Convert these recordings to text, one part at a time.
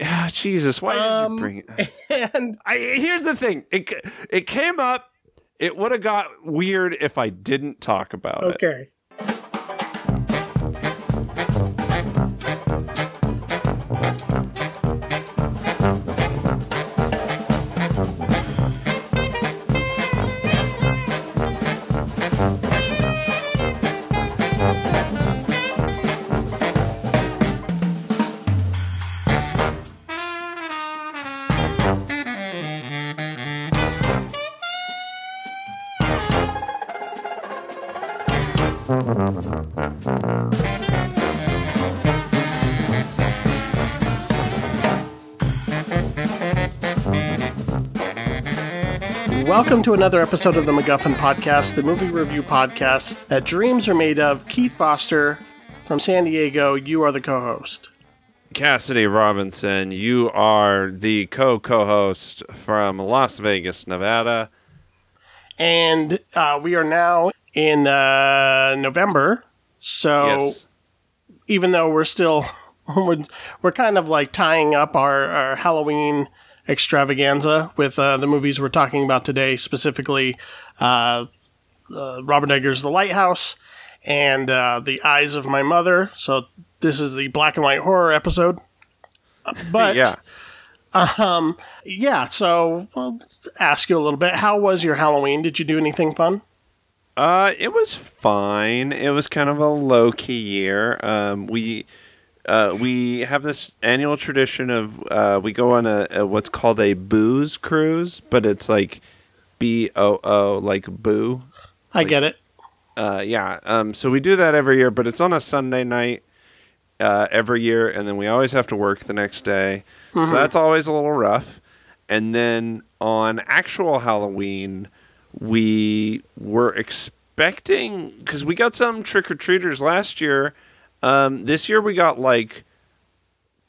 Yeah, Jesus, why Um, did you bring it? And I, here's the thing. It it came up. It would have got weird if I didn't talk about it. okay. Welcome to another episode of the MacGuffin Podcast, the movie review podcast that dreams are made of. Keith Foster from San Diego, you are the co host. Cassidy Robinson, you are the co co-host from Las Vegas, Nevada. And uh, we are now in uh, November. So yes. even though we're still, we're, we're kind of like tying up our, our Halloween extravaganza with uh, the movies we're talking about today, specifically uh, uh, Robert Eggers' The Lighthouse and uh, The Eyes of My Mother. So this is the black and white horror episode. But yeah. yeah, so I'll ask you a little bit. How was your Halloween? Did you do anything fun? Uh, it was fine. It was kind of a low key year. Um, we uh, we have this annual tradition of uh, we go on a, a what's called a booze cruise, but it's like B O O like boo. I get it. Uh, yeah. Um, so we do that every year, but it's on a Sunday night uh, every year, and then we always have to work the next day. So that's always a little rough. And then on actual Halloween, we were expecting because we got some trick or treaters last year. Um, this year we got like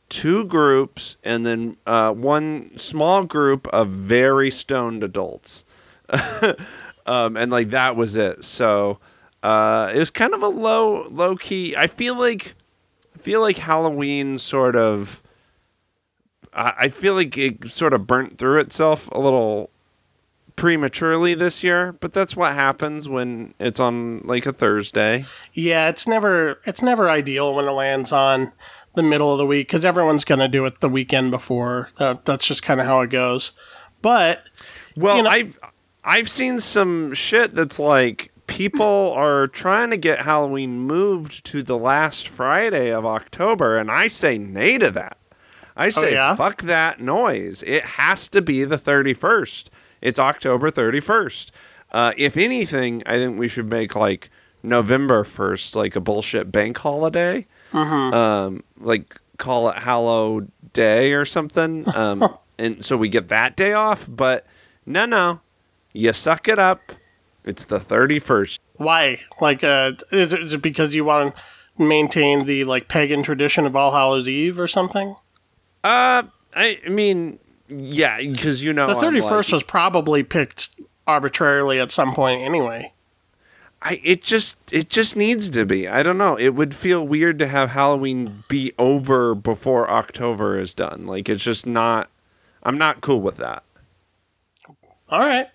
two groups and then uh, one small group of very stoned adults. um, and like that was it. So uh, it was kind of a low low key. I feel like I feel like Halloween sort of. I I feel like it sort of burnt through itself a little prematurely this year, but that's what happens when it's on like a Thursday. Yeah, it's never it's never ideal when it lands on the middle of the week because everyone's going to do it the weekend before. That, that's just kind of how it goes. But Well, You know- I've I've seen some shit that's like people are trying to get Halloween moved to the last Friday of October, and I say nay to that. I oh, say yeah? fuck that noise. It has to be the thirty first. It's October thirty first. Uh, if anything, I think we should make like November first like a bullshit bank holiday. Um, like call it Hallow Day or something. Um, and so we get that day off. But no, no, you suck it up. It's the thirty first. why? Like, uh, is it, is it because you want to maintain the like pagan tradition of All Hallows Eve or something? Uh, I mean, yeah, because you know The thirty first like- was probably picked arbitrarily at some point anyway. I it just it just needs to be. I don't know. It would feel weird to have Halloween be over before October is done. Like it's just not. I'm not cool with that. All right.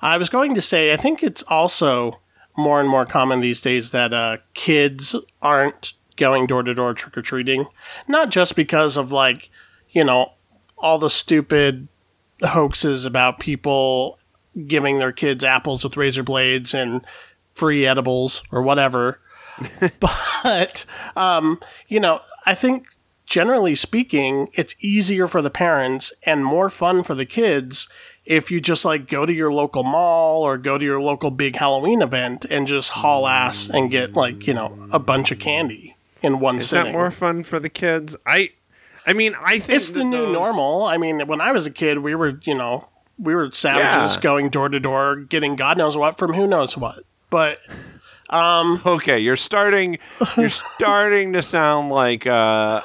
I was going to say, I think it's also more and more common these days that uh, kids aren't going door to door trick or treating. Not just because of, like, you know, all the stupid hoaxes about people giving their kids apples with razor blades and free edibles or whatever. but, um, you know, I think generally speaking, it's easier for the parents and more fun for the kids if you just like go to your local mall or go to your local big Halloween event and just haul ass and get like, you know, a bunch of candy in one Is sitting. that more fun for the kids? I, I mean, I think it's the new those- normal. I mean, when I was a kid, we were, you know, we were savages Yeah. going door to door, getting God knows what from who knows what. But Okay, you're starting. You're starting to sound like uh,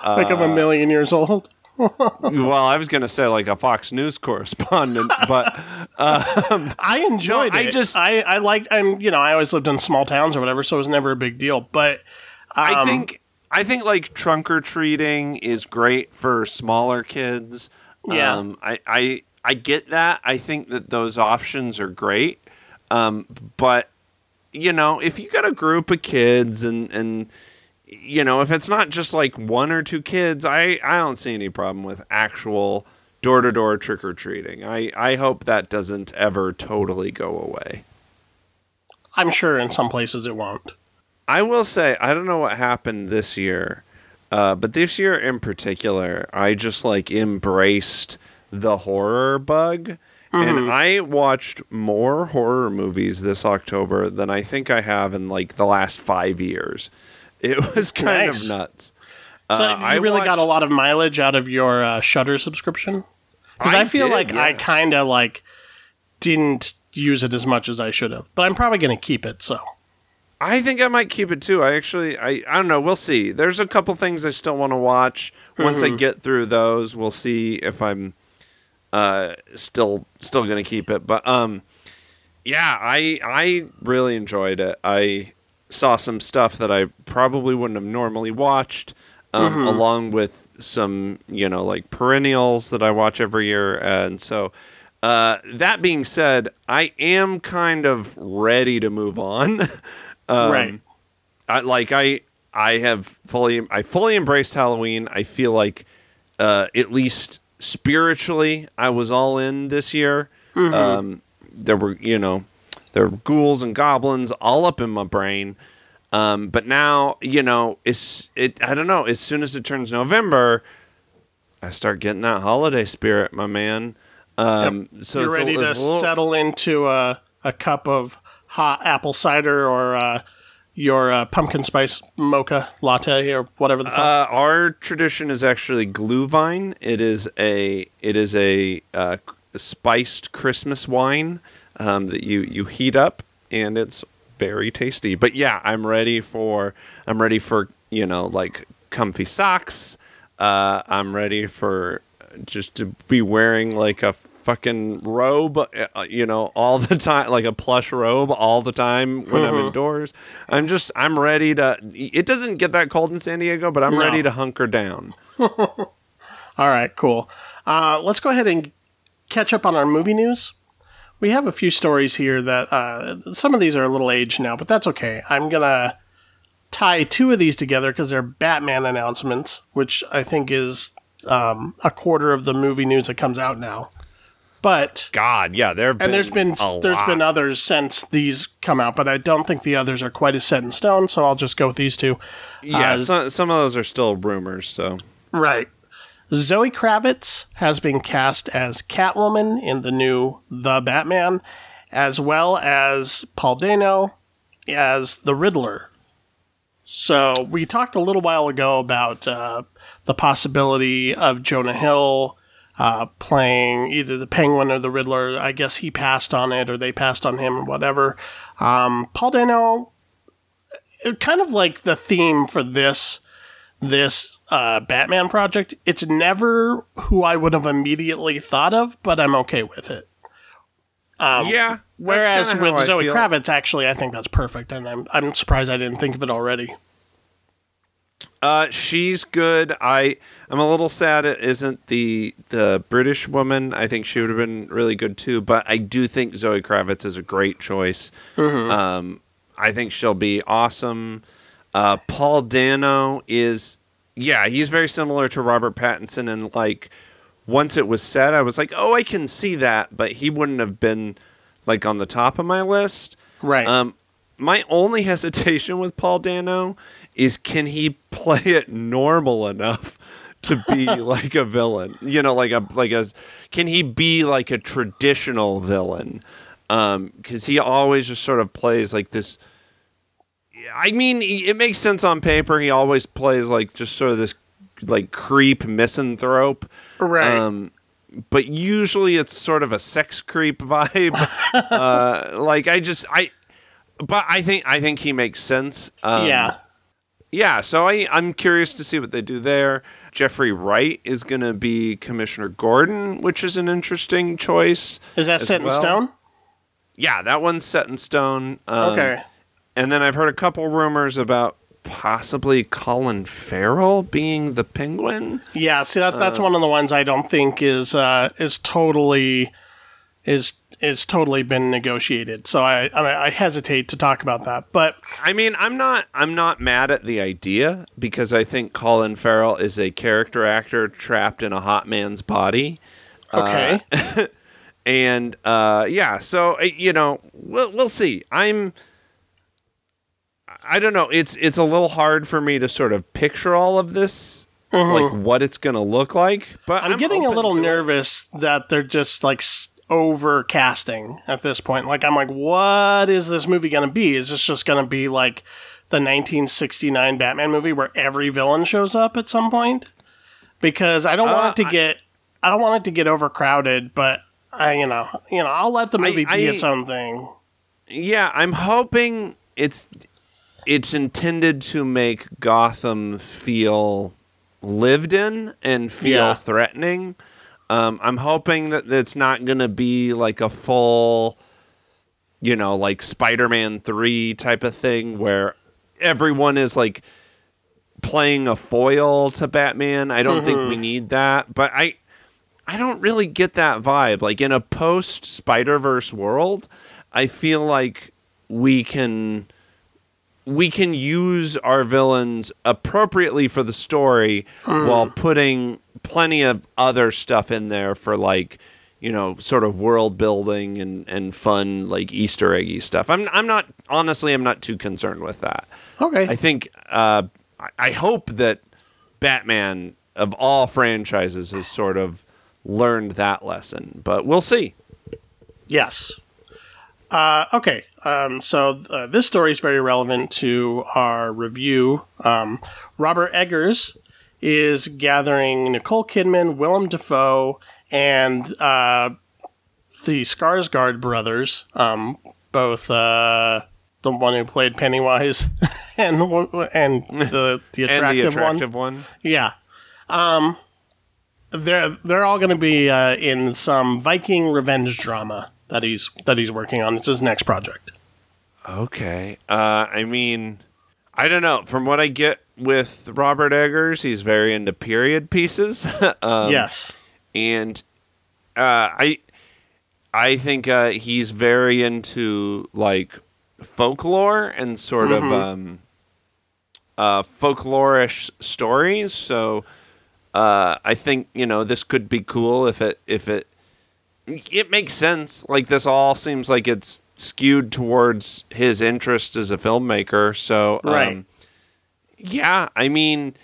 uh like I'm a million years old. well, I was gonna say like a Fox News correspondent, but I enjoyed No, I just- I I like I'm you know I always lived in small towns or whatever, so it was never a big deal. But I Um, think I think like trunk or treating is great for smaller kids. Yeah. Um, I, I I get that. I think that those options are great. Um, but you know, if you got a group of kids and and you know, if it's not just like one or two kids, I I don't see any problem with actual door to door trick or treating. I I hope that doesn't ever totally go away. I'm sure in some places it won't. I will say, I don't know what happened this year, uh, but this year in particular, I just like embraced the horror bug. And I watched more horror movies this October than I think I have in like the last five years. It was kind Nice. of nuts. So Uh, you I really got a lot of mileage out of your uh, Shudder subscription? Because I, I feel did, like I kind of like didn't use it as much as I should have, but I'm probably going to keep it. So I think I might keep it too. I actually, I, I don't know. We'll see. There's a couple things I still want to watch. Once I get through those, we'll see if I'm uh, still still gonna keep it. But um, yeah, I I really enjoyed it. I saw some stuff that I probably wouldn't have normally watched, um, along with some you know like perennials that I watch every year, and so. Uh, that being said, I am kind of ready to move on. Um, right, I like I I have fully I fully embraced Halloween. I feel like uh, at least spiritually I was all in this year. Um, there were you know there were ghouls and goblins all up in my brain. Um, but now you know it's it I don't know. As soon as it turns November, I start getting that holiday spirit, my man. Um, so you're it's a- ready to little- settle into a, a cup of hot apple cider or uh, your uh, pumpkin spice mocha latte or whatever the fuck. Uh, our tradition is actually Glühwein. It is a it is a uh, spiced Christmas wine um, that you you heat up, and it's very tasty. But yeah, I'm ready for I'm ready for you know like comfy socks. Uh, I'm ready for just to be wearing like a fucking robe, uh, you know, all the time, like a plush robe all the time when I'm indoors. I'm just, I'm ready to. It doesn't get that cold in San Diego, but I'm No. ready to hunker down. All right, cool. Uh, let's go ahead and catch up on our movie news. We have a few stories here that uh, some of these are a little aged now, but that's okay. I'm gonna tie two of these together because they're Batman announcements, which I think is um, a quarter of the movie news that comes out now. But God, yeah, there. and there's been there's lot. been others since these come out, but I don't think the others are quite as set in stone. So I'll just go with these two. yeah, uh, some some of those are still rumors. So Right. Zoe Kravitz has been cast as Catwoman in the new The Batman, as well as Paul Dano as the Riddler. So we talked a little while ago about uh, the possibility of Jonah Hill uh, playing either the Penguin or the Riddler. I guess he passed on it, or they passed on him, or whatever. Um, Paul Dano, kind of like the theme for this this uh, Batman project. It's never who I would have immediately thought of, but I'm okay with it. yeah. Um, Whereas with Zoe. Kravitz, actually, I think that's perfect, and I'm I'm surprised I didn't think of it already. Uh, she's good. I I'm a little sad it isn't the the British woman. I think she would have been really good too. But I do think Zoe Kravitz is a great choice. Um, I think she'll be awesome. Uh, Paul Dano is yeah, he's very similar to Robert Pattinson, and like once it was said, I was like, oh, I can see that, but he wouldn't have been like on the top of my list. Right. Um, my only hesitation with Paul Dano is can he play it normal enough to be like a villain? You know, like a like a can he be like a traditional villain? Um, because he always just sort of plays like this. I mean, it makes sense on paper. He always plays like just sort of this like creep misanthrope. right. Um, but usually it's sort of a sex creep vibe. uh, like I just I, but I think I think he makes sense. Um, yeah. Yeah. So I I'm curious to see what they do there. Jeffrey Wright is going to be Commissioner Gordon, which is an interesting choice. Is that set in stone? Yeah, that one's set in stone. Um, Okay. And then I've heard a couple rumors about possibly Colin Farrell being the Penguin. Yeah, see that that's one of the ones I don't think is uh, is totally is is totally been negotiated. So I, I I hesitate to talk about that. But I mean, I'm not I'm not mad at the idea because I think Colin Farrell is a character actor trapped in a hot man's body. okay, and uh, yeah, so uh, you know, we'll we'll see. I'm, I don't know. It's it's a little hard for me to sort of picture all of this, like what it's gonna look like. But I'm, getting a little to it. nervous that they're just like s- over casting at this point. Like I'm like, what is this movie gonna be? Is this just gonna be like the 1969 Batman movie where every villain shows up at some point? Because I don't Uh, want it to I- get I don't want it to get overcrowded, but I you know you know I'll let the movie I- be its own thing. Yeah, I'm hoping it's it's intended to make Gotham feel lived in and feel Yeah. threatening. Um, I'm hoping that it's not going to be like a full, you know, like Spider-Man three type of thing where everyone is like playing a foil to Batman. I don't think we need that, but I I don't really get that vibe. Like in a post Spider Verse world, I feel like we can we can use our villains appropriately for the story while putting plenty of other stuff in there for like you know sort of world building and, and fun like Easter eggy stuff. I'm I'm not honestly I'm not too concerned with that. Okay, I think uh, I- hope that Batman of all franchises has sort of learned that lesson, but we'll see. Yes. Uh, okay. Um, so uh, this story is very relevant to our review. Um, Robert Eggers is gathering Nicole Kidman, Willem Dafoe, and uh, the Skarsgård brothers, um, both uh, the one who played Pennywise and and the the attractive, And the attractive one. yeah. Um, they're they're all going to be uh, in some Viking revenge drama that he's that he's working on. It's his next project. Okay. Uh, I mean, I don't know. From what I get with Robert Eggers, he's very into period pieces. um, yes. and uh, I I think uh, he's very into like folklore and sort of um, uh, folklorish stories. So uh, I think you know this could be cool if it if it it makes sense. Like this all seems like it's skewed towards his interest as a filmmaker. So um, Right. Yeah, I mean.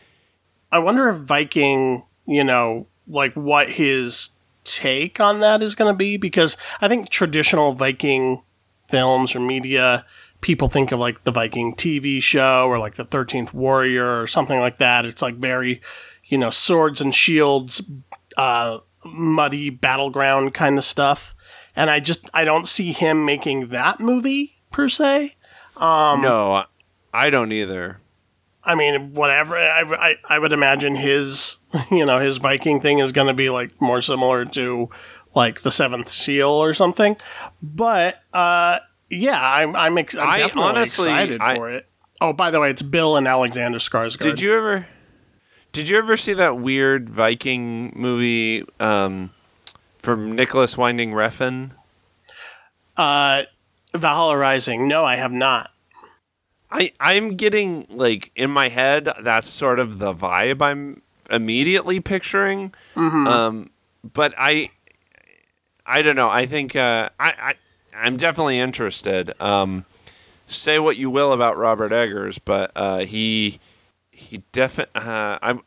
I wonder if Viking, you know, like what his take on that is going to be because I think traditional Viking films or media people think of like the Viking TV show or like the 13th Warrior or something like that. It's like very, you know, swords and shields uh muddy battleground kind of stuff. And I just I don't see him making that movie per se. Um, no, I don't either. I mean, whatever. I, I, I would imagine his, you know, his Viking thing is going to be like more similar to like the Seventh Seal or something. But uh, yeah, I'm I'm, ex- I'm I definitely honestly- excited I- for it. Oh, by the way, it's Bill and Alexander Skarsgård. Did you ever? Did you ever see that weird Viking movie um, from Nicolas Winding Refn? uh, Valhalla Rising? No, I have not. I I'm getting like in my head that's sort of the vibe I'm immediately picturing. Um, but I I don't know. I think uh, I I I'm definitely interested. Um, say what you will about Robert Eggers, but uh, he he definitely uh, I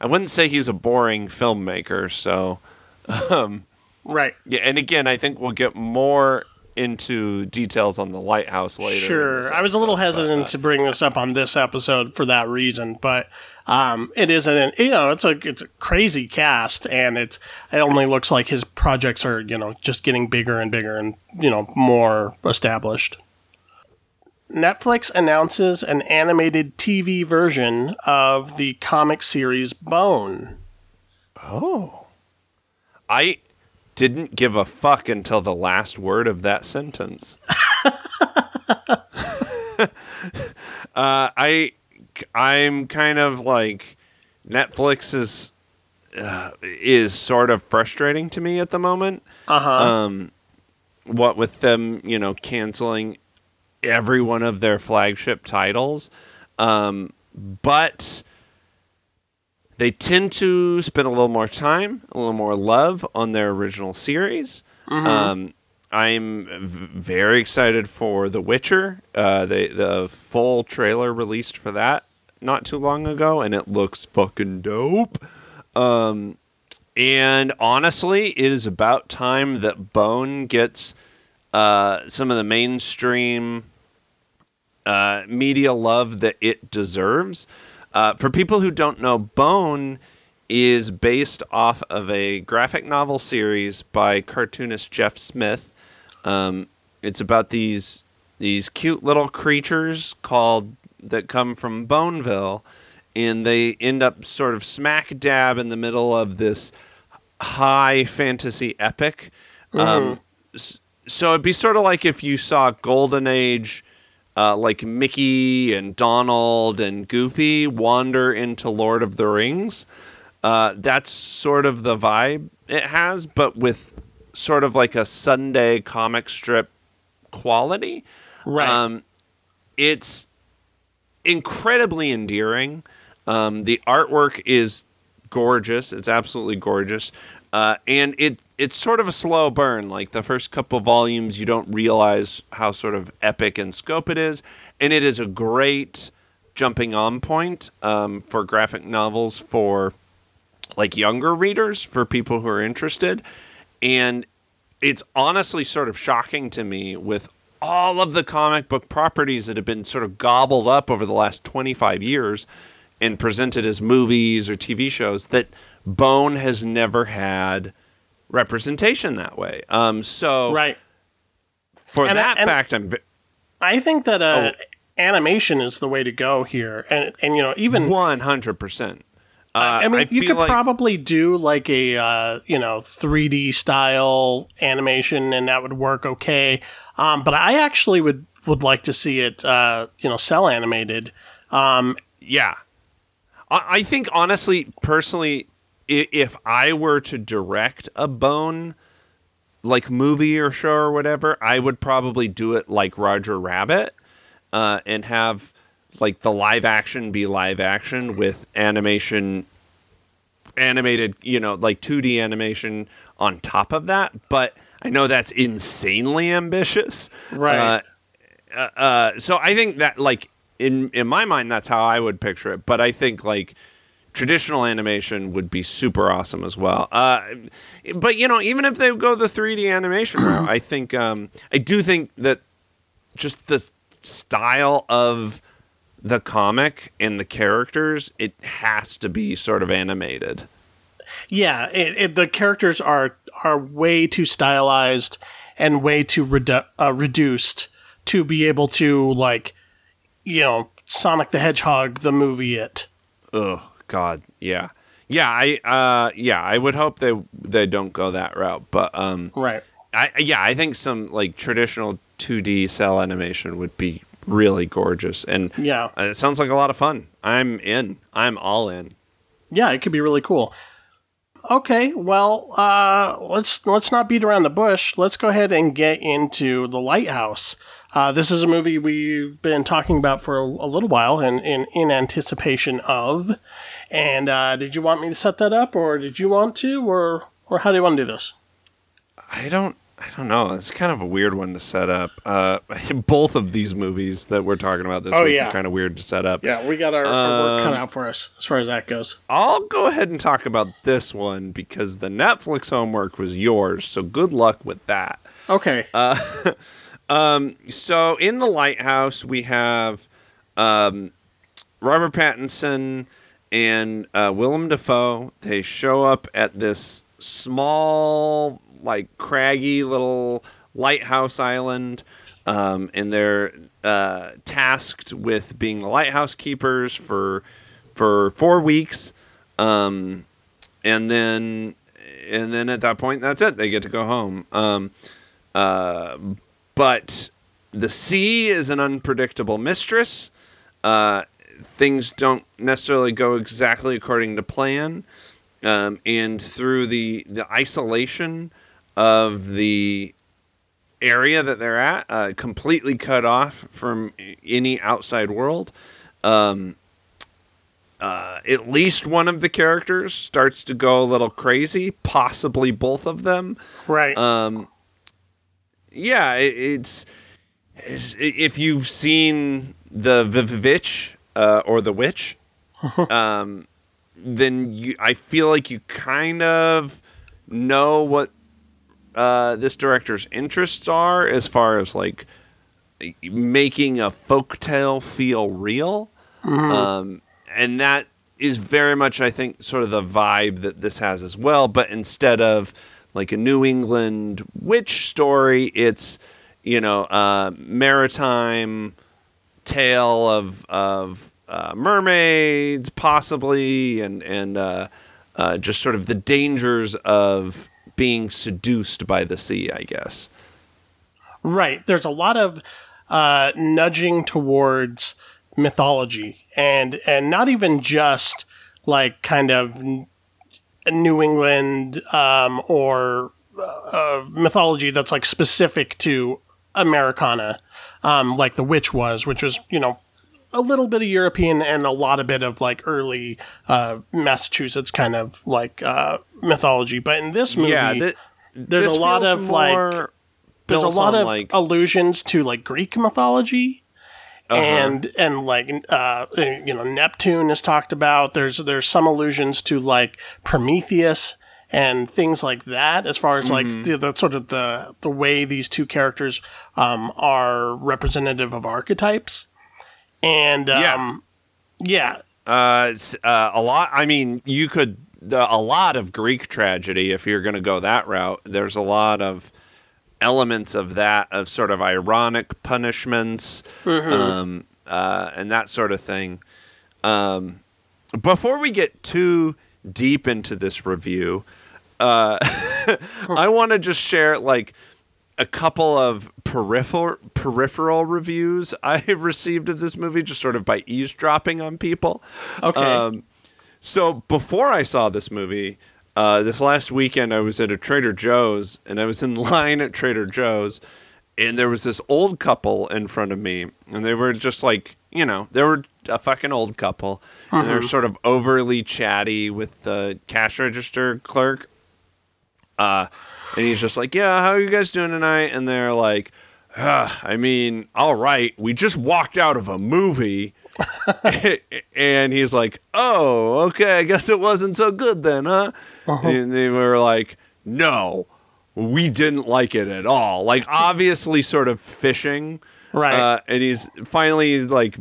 I wouldn't say he's a boring filmmaker. So Right. yeah, and again, I think we'll get more into details on the lighthouse later. Sure. I was a little hesitant uh, to bring this up on this episode for that reason, but um, it is an you know it's a it's a crazy cast, and it it only looks like his projects are you know just getting bigger and bigger and you know more established. Netflix announces an animated TV version of the comic series Bone. Oh. I didn't give a fuck until the last word of that sentence. uh, I I'm kind of like Netflix is uh, is sort of frustrating to me at the moment. Uh huh. Um, what with them, you know, canceling every one of their flagship titles, um, but they tend to spend a little more time, a little more love on their original series. Um, I'm v- very excited for The Witcher. Uh, they, the full trailer released for that not too long ago, and it looks fucking dope. Um, and honestly, it is about time that Bone gets uh, some of the mainstream uh, media love that it deserves. Uh, for people who don't know, Bone is based off of a graphic novel series by cartoonist Jeff Smith. Um, it's about these these cute little creatures called that come from Boneville, and they end up sort of smack dab in the middle of this high fantasy epic. Um, so it'd be sort of like if you saw Golden Age, uh, like Mickey and Donald and Goofy wander into Lord of the Rings. Uh, that's sort of the vibe it has, but with sort of like a Sunday comic strip quality. right. Um, it's incredibly endearing. Um, the artwork is gorgeous. It's absolutely gorgeous. Uh, and it it's sort of a slow burn. Like the first couple volumes, you don't realize how sort of epic in scope it is, and it is a great jumping on point um, for graphic novels for like younger readers, for people who are interested. And it's honestly sort of shocking to me with all of the comic book properties that have been sort of gobbled up over the last 25 years and presented as movies or TV shows that Bone has never had representation that way. Um, so right. for And- that and- fact, I'm I think that uh, Oh. animation is the way to go here, and and you know even 100%. Uh, I mean, you could like- probably do like a uh, you know 3D style animation, and that would work okay. Um, but I actually would would like to see it, uh, you know, cel animated. Um, Yeah. I, I think honestly, personally, i- if I were to direct a bone like movie or show or whatever, I would probably do it like Roger Rabbit, uh, and have like the live action be live action with animation animated, you know, like 2D animation on top of that. But I know that's insanely ambitious. Right. Uh, uh, so I think that like in in my mind that's how I would picture it. But I think like traditional animation would be super awesome as well. Uh, but you know, even if they go the 3D animation route, I think um, I do think that just the style of the comic and the characters, it has to be sort of animated. yeah, it, it, the characters are are way too stylized and way too redu- uh, reduced to be able to like, you know, Sonic the Hedgehog the movie it. Oh God, yeah, yeah. I uh, yeah, I would hope they they don't go that route. But um, Right. I yeah, I think some like traditional 2D cel animation would be really gorgeous, and Yeah. uh, it sounds like a lot of fun. I'm in. I'm all in. Yeah, it could be really cool. Okay, well, uh, let's let's not beat around the bush. Let's go ahead and get into the Lighthouse. Uh, this is a movie we've been talking about for a, a little while, and in, in anticipation of. And uh, did you want me to set that up, or did you want to, or or how do you want to do this? I don't. I don't know. It's kind of a weird one to set up. Uh, both of these movies that we're talking about this Oh, week yeah. are kind of weird to set up. Yeah, we got our, our work cut out for us as far as that goes. I'll go ahead and talk about this one because the Netflix homework was yours. So good luck with that. Okay. So in the lighthouse, we have um, Robert Pattinson and uh, Willem Dafoe. They show up at this small, like craggy little lighthouse island, um, and they're uh, tasked with being the lighthouse keepers for for four weeks. Um, and then and then at that point, that's it. They get to go home. Um, uh, but the sea is an unpredictable mistress. Uh, things don't necessarily go exactly according to plan, um, and through the the isolation of the area that they're at, uh, completely cut off from any outside world. Um, uh, at least one of the characters starts to go a little crazy, possibly both of them. Right. Um, yeah, it, it's, it's if you've seen the Vivitch uh, or the Witch, um, then you I feel like you kind of know what uh, this director's interests are as far as like making a folktale feel real. Um, and that is very much, I think, sort of the vibe that this has as well. But instead of like a New England witch story, it's you know uh, maritime tale of of uh, mermaids, possibly, and and uh, uh, just sort of the dangers of being seduced by the sea, I guess. Right. There's a lot of uh, nudging towards mythology, and and not even just like kind of New England um, or uh, mythology that's like specific to Americana, um, like the witch was, which was you know a little bit of European and a lot of bit of like early uh, Massachusetts kind of like uh, mythology. But in this movie, Yeah, th- there's this a lot of, like, there's a lot of like allusions to like Greek mythology. Uh-huh. And and like uh, you know Neptune is talked about. There's there's some allusions to like Prometheus and things like that. As far as Mm-hmm. like the, the sort of the the way these two characters um, are representative of archetypes, and Yeah. um, yeah, Uh, s- uh, a lot. I mean, you could the, a lot of Greek tragedy if you're going to go that route. There's a lot of elements of that of sort of ironic punishments um, uh, and that sort of thing. Um, before we get too deep into this review, uh, I want to just share like a couple of peripheral peripheral reviews I have received of this movie, just sort of by eavesdropping on people. okay, Um, so before I saw this movie, uh, this last weekend I was at a Trader Joe's and I was in line at Trader Joe's, and there was this old couple in front of me, and they were just like, you know, they were a fucking old couple, and they're sort of overly chatty with the cash register clerk. Uh, and he's just like, "Yeah, how are you guys doing tonight?" And they're like, "I mean, all right. We just walked out of a movie." and he's like, "Oh, okay. I guess it wasn't so good then, huh?" And they were like, "No, we didn't like it at all." Like, obviously, sort of fishing, Right. Uh, and he's finally he's like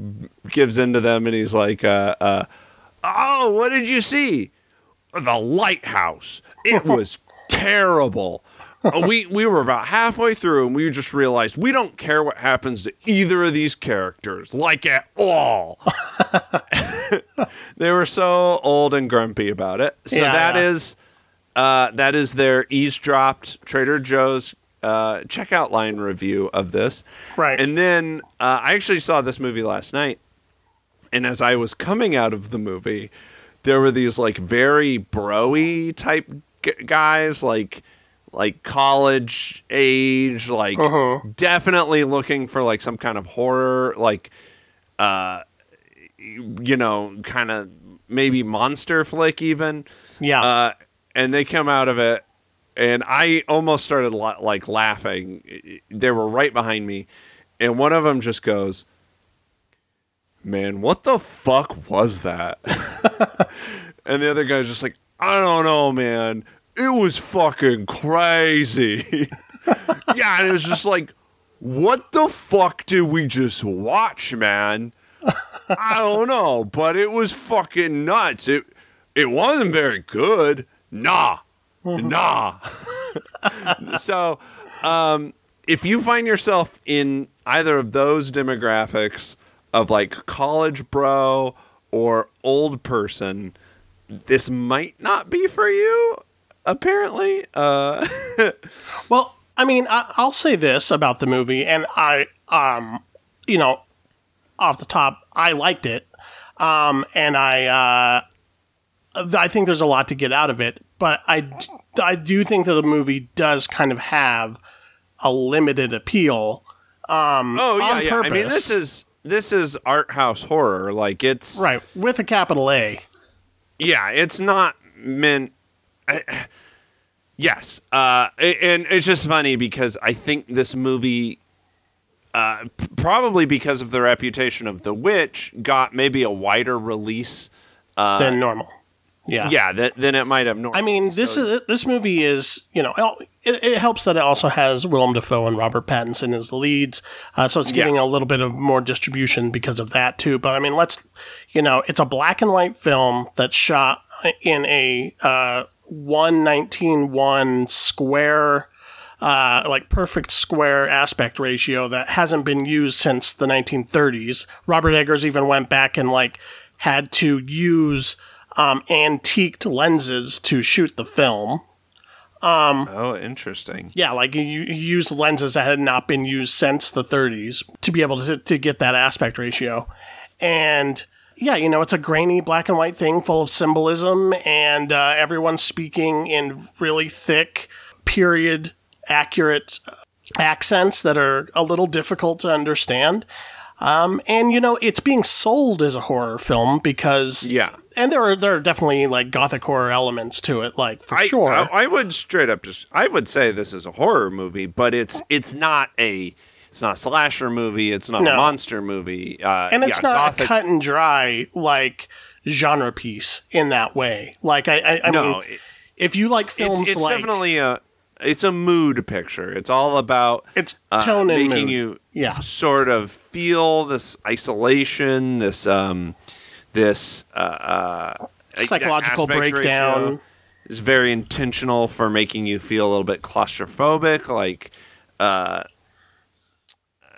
gives in to them, and he's like, uh, uh, "Oh, what did you see? The lighthouse. It was terrible." Uh, we we were about halfway through and we just realized we don't care what happens to either of these characters like at all they were so old and grumpy about it so Yeah, that yeah. is uh, that is their eavesdropped trader joe's uh, checkout line review of this Right. and then uh, i actually saw this movie last night and as i was coming out of the movie there were these like very broy type guys like like college age like Uh-huh. definitely looking for like some kind of horror like uh you know kind of maybe monster flick even. Yeah, uh and they come out of it and i almost started like laughing. They were right behind me and one of them just goes man what the fuck was that? And the other guy's just like i don't know man. It was fucking crazy. Yeah and it was just like what the fuck did we just watch man? I don't know but it was fucking nuts. It it wasn't very good. Nah. Nah. So um if you find yourself in either of those demographics of like college bro or old person this might not be for you apparently uh Well, I mean, I, I'll say this about the movie, and I, um, you know, off the top, I liked it. Um, and I, uh, I think there's a lot to get out of it, but I, I do think that the movie does kind of have a limited appeal. Um, Oh yeah, on yeah. I mean, this is this is art house horror. Like it's right with a capital A. yeah, it's not meant. I- yes, uh, and it's just funny because I think this movie, uh, probably because of the reputation of The Witch, got maybe a wider release. than normal. Yeah. Yeah, that, than it might have normally. I mean, this is this movie is you know it, it helps that it also has Willem Dafoe and Robert Pattinson as the leads, uh, so it's getting Yeah. a little bit of more distribution because of that too. But I mean, let's you know, it's a black and white film that's shot in a uh, one nineteen one square. Uh, like perfect square aspect ratio that hasn't been used since the 1930s. Robert Eggers even went back and like had to use um, antiqued lenses to shoot the film. oh, interesting. Yeah, like you, you use lenses that had not been used since the 30s to be able to, to get that aspect ratio. And yeah, you know, it's a grainy black and white thing full of symbolism, and uh, everyone's speaking in really thick, period accurate accents that are a little difficult to understand. Um, and you know, it's being sold as a horror film because Yeah. and there are there are definitely like gothic horror elements to it, like for I, sure. I, I would straight up just I would say this is a horror movie, but it's it's not a it's not a slasher movie. It's not No. a monster movie. Uh, and it's yeah, not gothic, a cut and dry like genre piece in that way. Like I, I, I No, mean, it- if you like films it's, it's like definitely a it's a mood picture. It's all about it's uh, and making mood. you Yeah. sort of feel this isolation, this um, this uh, uh, Psychological breakdown. is very intentional for making you feel a little bit claustrophobic, like. Uh,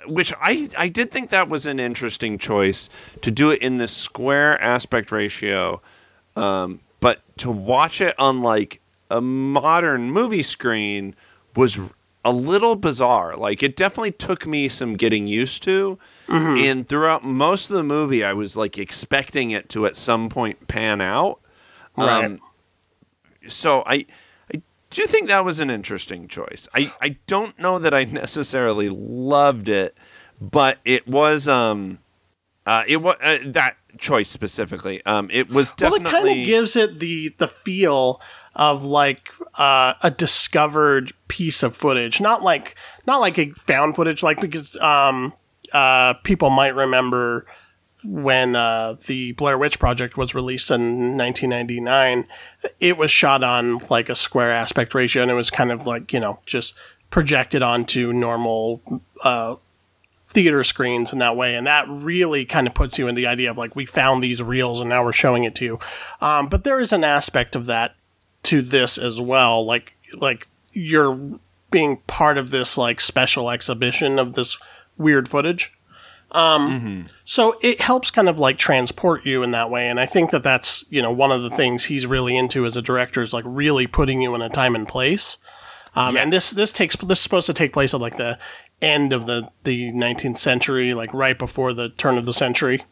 which I, I did think that was an interesting choice to do it in this square aspect ratio, um, but to watch it on like a modern movie screen was a little bizarre. Like it definitely took me some getting used to. And throughout most of the movie, I was like expecting it to at some point pan out. Right. Um, so I I do think that was an interesting choice. I, I don't know that I necessarily loved it, but it was um uh it was uh, that choice specifically. Um it was definitely well, it kind of gives it the the feel of like uh, a discovered piece of footage, not like not like a found footage, like because um, uh, people might remember when uh, the Blair Witch Project was released in 1999, it was shot on like a square aspect ratio, and it was kind of like you know just projected onto normal uh, theater screens in that way, and that really kind of puts you in the idea of like we found these reels and now we're showing it to you. Um, but there is an aspect of that to this as well, like like you're being part of this like special exhibition of this weird footage. Um, So it helps kind of like transport you in that way, and I think that that's you know one of the things he's really into as a director is like really putting you in a time and place. Um, And this this takes this is supposed to take place at like the end of the the 19th century, like right before the turn of the century.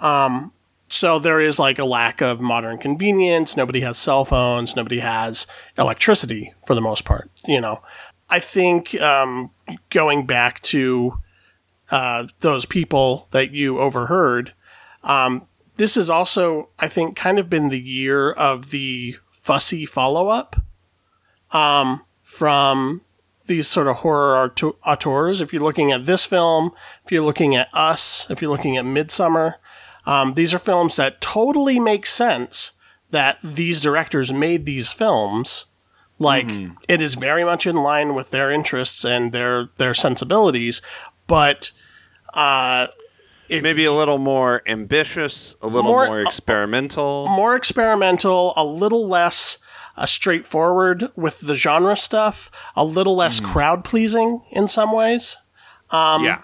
Um, so there is like a lack of modern convenience. Nobody has cell phones. Nobody has electricity for the most part. You know, I think um, going back to uh, those people that you overheard, um, this is also I think kind of been the year of the fussy follow up um, from these sort of horror auto- auteurs. If you're looking at this film, if you're looking at Us, if you're looking at Midsommar, um, these are films that totally make sense that these directors made these films. Like it is very much in line with their interests and their their sensibilities, but uh, maybe a little more ambitious, a little More- more, experimental. more experimental, a little less uh, straightforward with the genre stuff, a little less crowd pleasing in some ways. yeah.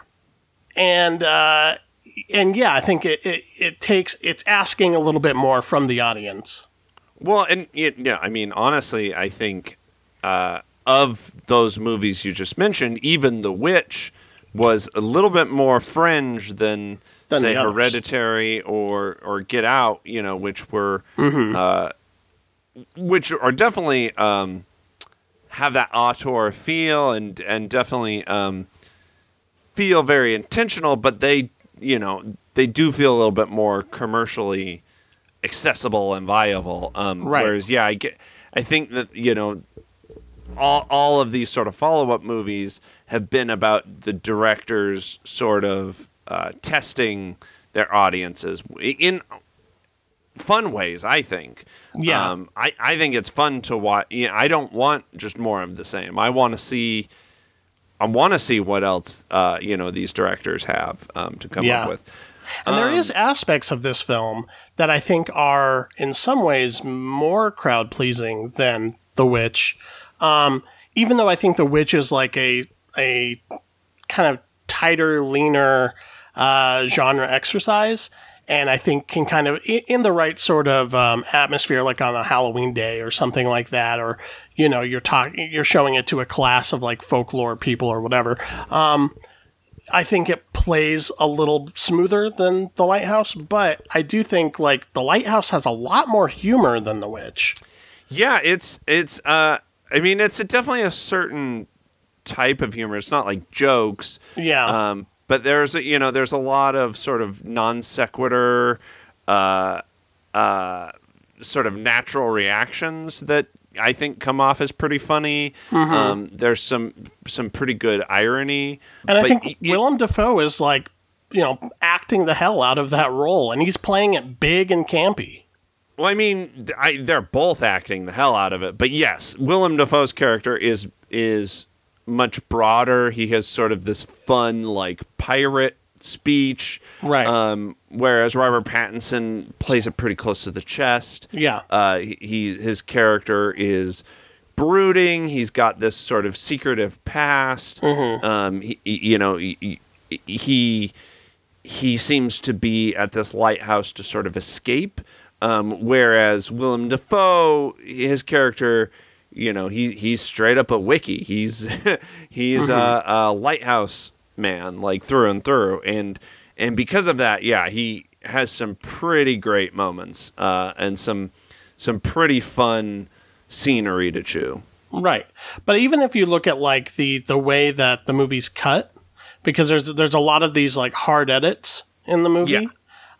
and uh, and yeah, I think it, it, it takes it's asking a little bit more from the audience. Well, and y- yeah, I mean, honestly, I think uh, of those movies you just mentioned, even The Witch was a little bit more fringe than Than say. Hereditary or or Get Out, you know, which were Mm-hmm. uh, which are definitely um, have that auteur feel and and definitely um, feel very intentional, but they you know they do feel a little bit more commercially accessible and viable. Um, Right. Whereas, yeah, I get. I think that you know all all of these sort of follow up movies have been about the directors sort of uh, testing their audiences in fun ways. I think. Yeah. Um, I I think it's fun to watch. You know, I don't want just more of the same. I want to see. I want to see what else uh, you know these directors have um, to come Yeah. up with. And there is Um, aspects of this film that I think are, in some ways, more crowd pleasing than The Witch. Um, even though I think The Witch is like a a kind of tighter, leaner uh, genre exercise, and I think can kind of in the right sort of um, atmosphere, like on a Halloween day or something like that, or you know, you're talking, you're showing it to a class of like folklore people or whatever. Um, I think it plays a little smoother than The Lighthouse, but I do think like The Lighthouse has a lot more humor than The Witch. Yeah, it's it's. Uh, I mean, it's a, definitely a certain type of humor. It's not like jokes. Yeah. Um, but there's a, you know there's a lot of sort of non sequitur, uh, uh, sort of natural reactions that I think come off as pretty funny. Mm-hmm. Um, there's some some pretty good irony. And I think Willem Dafoe is like, you know, acting the hell out of that role, and he's playing it big and campy. Well, I mean, I, they're both acting the hell out of it. But yes, Willem Dafoe's character is is much broader. He has sort of this fun, like pirate speech, Right. Um, whereas Robert Pattinson plays it pretty close to the chest. Yeah. Uh, he, he his character is brooding. He's got this sort of secretive past. Um, he, he- you know, he, he he seems to be at this lighthouse to sort of escape. Um, whereas Willem Dafoe, his character, you know, he he's straight up a wickie. He's he's a, a lighthouse man, like through and through, and and because of that, yeah, he has some pretty great moments uh, and some some pretty fun scenery to chew. Right. But even if you look at like the the way that the movie's cut, because there's there's a lot of these like hard edits in the movie. Yeah.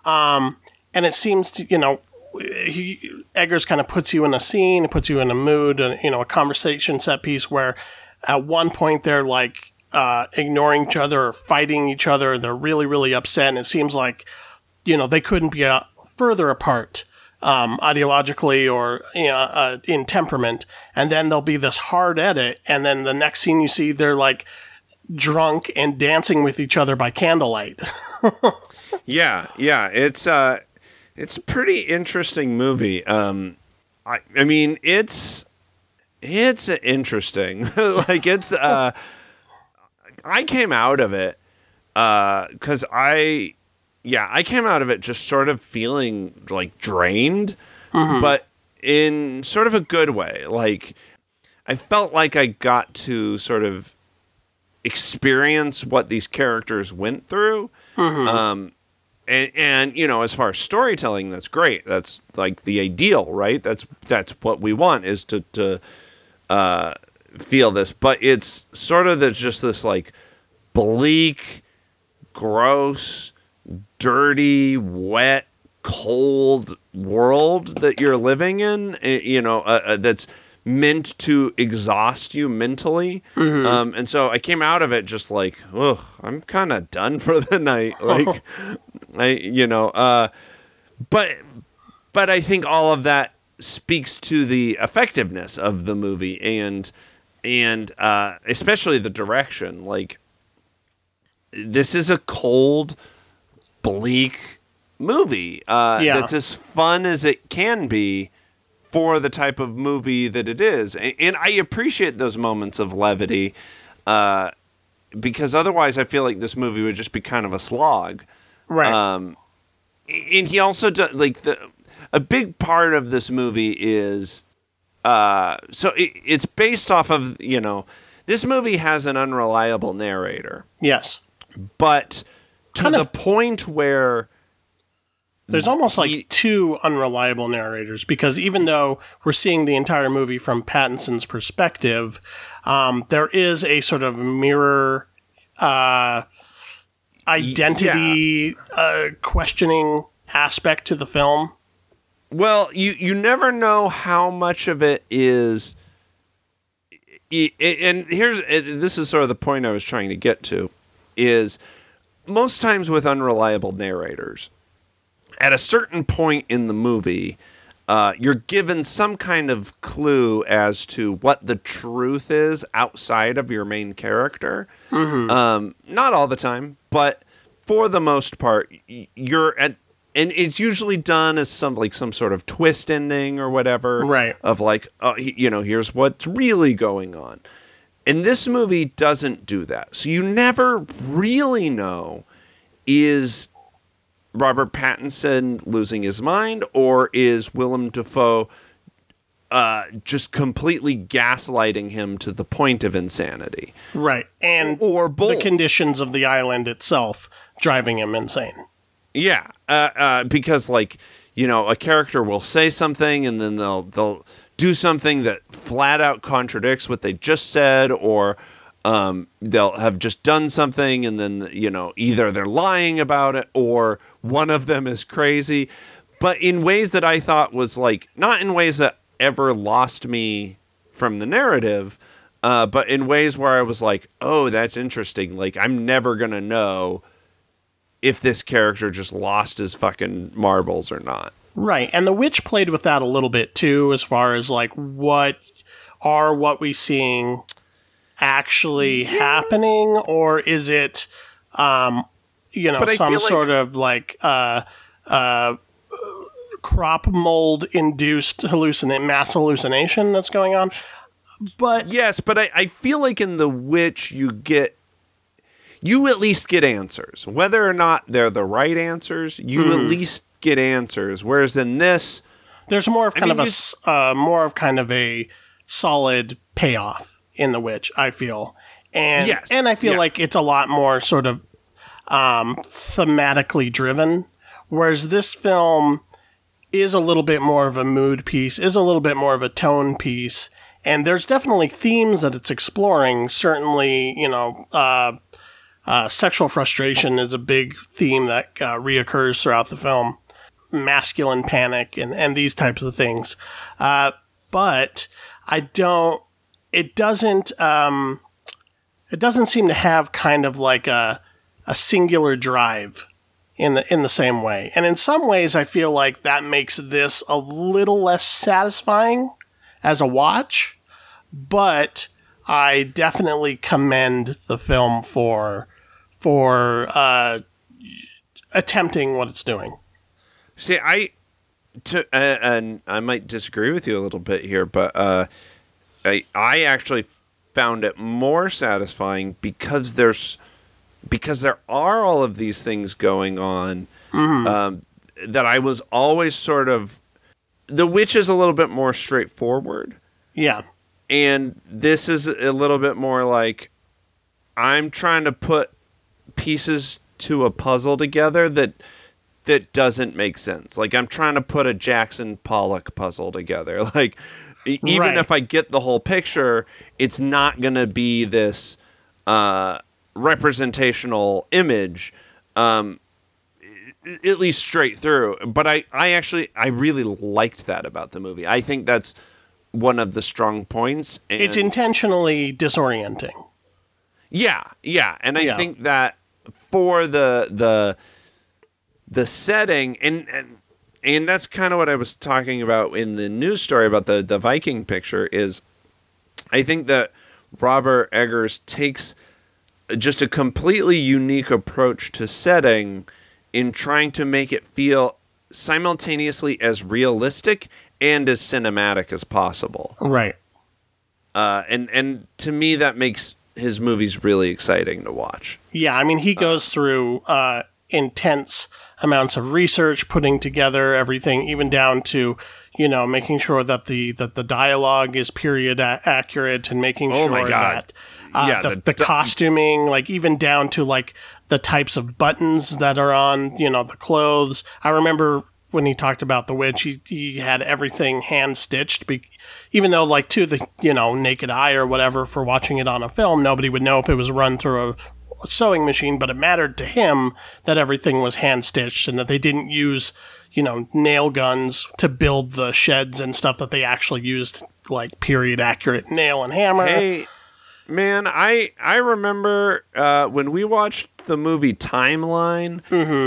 Um, and it seems to you know he Eggers kind of puts you in a scene, puts you in a mood, and you know a conversation set piece where at one point they're like uh, ignoring each other or fighting each other. They're really really upset, and it seems like you know they couldn't be uh, further apart um, ideologically or you know, uh, in temperament. And then there'll be this hard edit, and then the next scene you see they're like drunk and dancing with each other by candlelight. Yeah, yeah, it's uh, it's a pretty interesting movie. Um, I, I mean, it's it's interesting. like it's uh, I came out of it uh, because I, yeah, I came out of it just sort of feeling like drained, but in sort of a good way. Like I felt like I got to sort of experience what these characters went through. Um, and, and you know, as far as storytelling, that's great. That's like the ideal, right? That's that's what we want is to to uh, feel this. But it's sort of the, just this like bleak, gross, dirty, wet, cold world that you're living in. eh, You know, uh, uh, that's meant to exhaust you mentally. Um, and so I came out of it just like, ugh, I'm kind of done for the night. Like, I, you know, uh, but, but I think all of that speaks to the effectiveness of the movie and, and, uh, especially the direction. Like, this is a cold, bleak movie. Uh, Yeah. That's as fun as it can be for the type of movie that it is. A- And I appreciate those moments of levity uh, because otherwise I feel like this movie would just be kind of a slog. Right. Um, and he also does like the a big part of this movie is uh, so it, it's based off of you know this movie has an unreliable narrator yes. but to kind the of point where there's almost like he- two unreliable narrators because even though we're seeing the entire movie from Pattinson's perspective, um, there is a sort of mirror uh, identity uh, questioning aspect to the film. Well, you you never know how much of it is. And here's this is sort of the point I was trying to get to, is most times with unreliable narrators, at a certain point in the movie, uh, you're given some kind of clue as to what the truth is outside of your main character. Um, not all the time, but for the most part, you're at, and it's usually done as some like some sort of twist ending or whatever, Right. Of like, uh, you know, here's what's really going on. And this movie doesn't do that, so you never really know is Robert Pattinson losing his mind, or is Willem Dafoe uh, just completely gaslighting him to the point of insanity? Right. And Or the conditions of the island itself driving him insane. Yeah, uh, uh, because like you know, a character will say something and then they'll they'll do something that flat out contradicts what they just said, or um, they'll have just done something and then you know either they're lying about it or one of them is crazy, but in ways that I thought was like not in ways that ever lost me from the narrative. Uh, but in ways where I was like, "Oh, that's interesting." Like, I'm never gonna know if this character just lost his fucking marbles or not. Right. And The Witch played with that a little bit too, as far as like what are what we seeing actually happening, or is it, um, you know, some like- sort of like uh, uh, crop mold induced hallucinate mass hallucination that's going on? But Yes, but I, I feel like in The Witch, you get, you at least get answers. Whether or not they're the right answers, you at least get answers. Whereas in this, there's more of kind mean, of a uh, more of kind of a solid payoff in the witch i feel. And Yes, and i feel yeah. like it's a lot more sort of um, thematically driven. Whereas this film is a little bit more of a mood piece is a little bit more of a tone piece. And there's definitely themes that it's exploring. Certainly you know uh, uh, sexual frustration is a big theme that uh, reoccurs throughout the film. Masculine panic and, and these types of things. Uh, but I don't, it doesn't, um, it doesn't seem to have kind of like a, a singular drive in the, in the same way. And in some ways, I feel like that makes this a little less satisfying as a watch, but I definitely commend the film for, for, uh, attempting what it's doing. see, I, to, uh, and I might disagree with you a little bit here, but uh, I, I actually found it more satisfying because there's, because there are all of these things going on um, that I was always sort of. The witch is a little bit more straightforward, Yeah. and this is a little bit more like I'm trying to put pieces to a puzzle together that that doesn't make sense. Like I'm trying to put a Jackson Pollock puzzle together. Like even Right. if I get the whole picture, it's not going to be this uh, representational image. Um, at least straight through. But I, I actually, I really liked that about the movie. I think that's one of the strong points. It's intentionally disorienting. yeah, yeah, and I Yeah. think that for the the the setting and and and that's kind of what I was talking about in the news story about the the Viking picture is I think that Robert Eggers takes just a completely unique approach to setting in trying to make it feel simultaneously as realistic and as cinematic as possible. Right. Uh, and and to me that makes his movies really exciting to watch. Yeah, I mean, he goes through uh, intense amounts of research, putting together everything, even down to, you know, making sure that the that the dialogue is period a- accurate and making Oh sure that uh, Yeah, the, the the, costuming, like even down to like the types of buttons that are on, you know, the clothes. I remember when he talked about the witch, he, he had everything hand stitched, be- even though like to the you know naked eye or whatever for watching it on a film, nobody would know if it was run through a sewing machine, but it mattered to him that everything was hand stitched and that they didn't use, you know, nail guns to build the sheds and stuff that they actually used like period accurate nail and hammer. Hey, man, I I remember uh, when we watched the movie Timeline.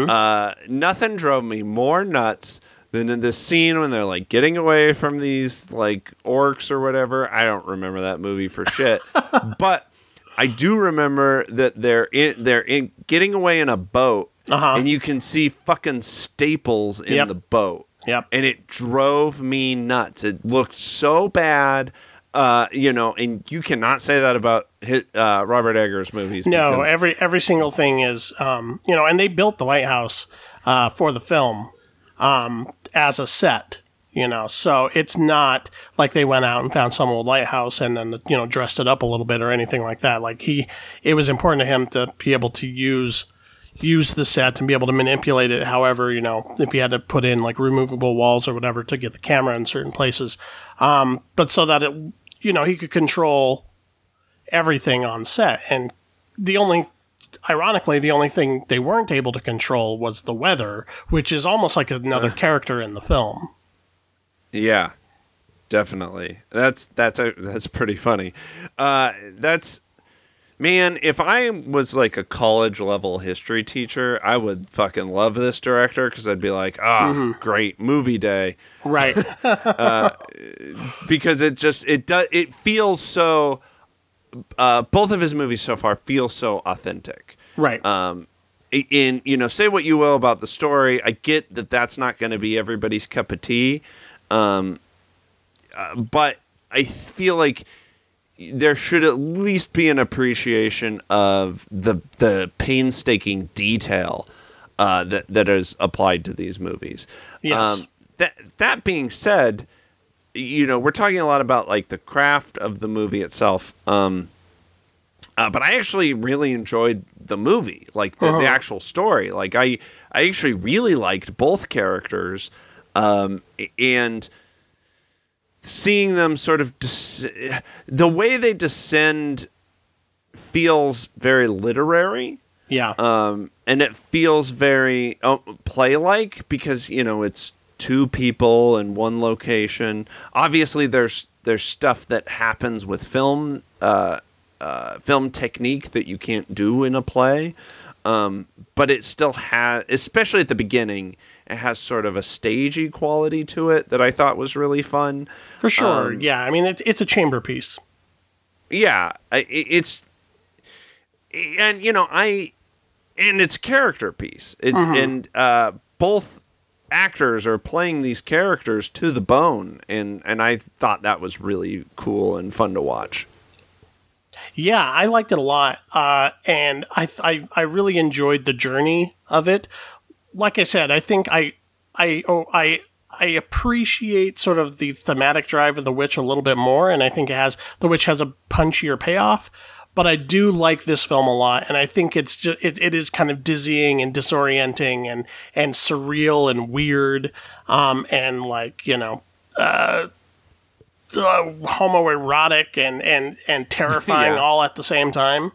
Uh, nothing drove me more nuts than in this scene when they're like getting away from these like orcs or whatever. I don't remember that movie for shit, but I do remember that they're in they're in getting away in a boat, Uh-huh. and you can see fucking staples in Yep. the boat Yep. and it drove me nuts. It looked so bad, uh, you know, and you cannot say that about hit, uh, Robert Eggers movies. No, every every single thing is, um, you know, and they built the lighthouse uh, for the film um, as a set, you know, so it's not like they went out and found some old lighthouse and then you know dressed it up a little bit or anything like that. Like he, it was important to him to be able to use use the set and be able to manipulate it however you know if he had to put in like removable walls or whatever to get the camera in certain places. Um, but so that it you know he could control everything on set. And the only ironically the only thing they weren't able to control was the weather which is almost like another character in the film yeah, definitely. That's that's a, that's pretty funny. Uh, that's man. If I was like a college level history teacher, I would fucking love this director because I'd be like, ah, great movie day. right because it just it does it feels so uh, both of his movies so far feel so authentic right um in you know say what you will about the story i get that that's not going to be everybody's cup of tea um uh, but i feel like there should at least be an appreciation of the the painstaking detail uh, that that is applied to these movies. Yes. that that being said, you know we're talking a lot about like the craft of the movie itself. Um, uh, but I actually really enjoyed the movie, like the, the actual story. Like I, I actually really liked both characters, um, and seeing them sort of des- the way they descend feels very literary. Yeah. Um, and it feels very uh, play-like because you know it's two people in one location. Obviously, there's there's stuff that happens with film uh, uh, film technique that you can't do in a play, um, but it still has, especially at the beginning, it has sort of a stagey quality to it that I thought was really fun. for sure um, yeah. I mean it, it's a chamber piece. Yeah I- i- it's and you know i and it's character piece. It's and uh both actors are playing these characters to the bone and and i thought that was really cool and fun to watch. Yeah, I liked it a lot, uh, and I, I I really enjoyed the journey of it. Like I said, I think I I oh, I I appreciate sort of the thematic drive of the witch a little bit more, and I think it has the witch has a punchier payoff. But I do like this film a lot, and I think it's just it, it is kind of dizzying and disorienting and and surreal and weird, um, and like you know uh, homoerotic and and and terrifying Yeah. all at the same time.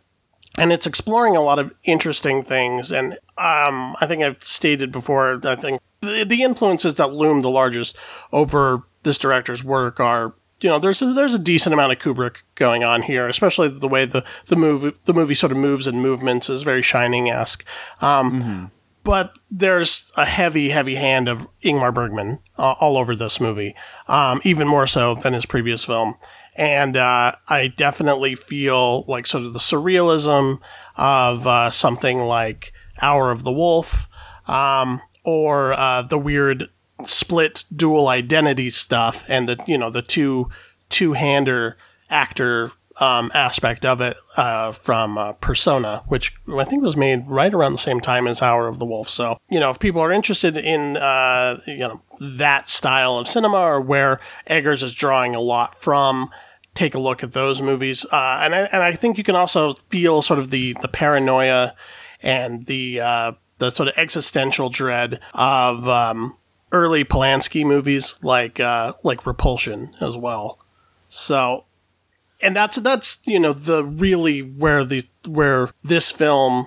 And it's exploring a lot of interesting things. And um, I think I've stated before. I think the, the influences that loom the largest over this director's work are, you know, there's a, there's a decent amount of Kubrick going on here, especially the way the the movie the movie sort of moves and movements is very Shining esque. Um, but there's a heavy, heavy hand of Ingmar Bergman uh, all over this movie, um, even more so than his previous film. And uh, I definitely feel like sort of the surrealism of uh, something like Hour of the Wolf um, or uh, the weird split dual identity stuff and the you know the two two hander actor um, aspect of it uh, from uh, Persona, which I think was made right around the same time as Hour of the Wolf. So, you know, if people are interested in, uh, you know, that style of cinema or where Eggers is drawing a lot from, take a look at those movies. Uh, and, I, and I think you can also feel sort of the, the paranoia and the, uh, the sort of existential dread of um, early Polanski movies like uh, like Repulsion as well. So and that's that's you know the really where the where this film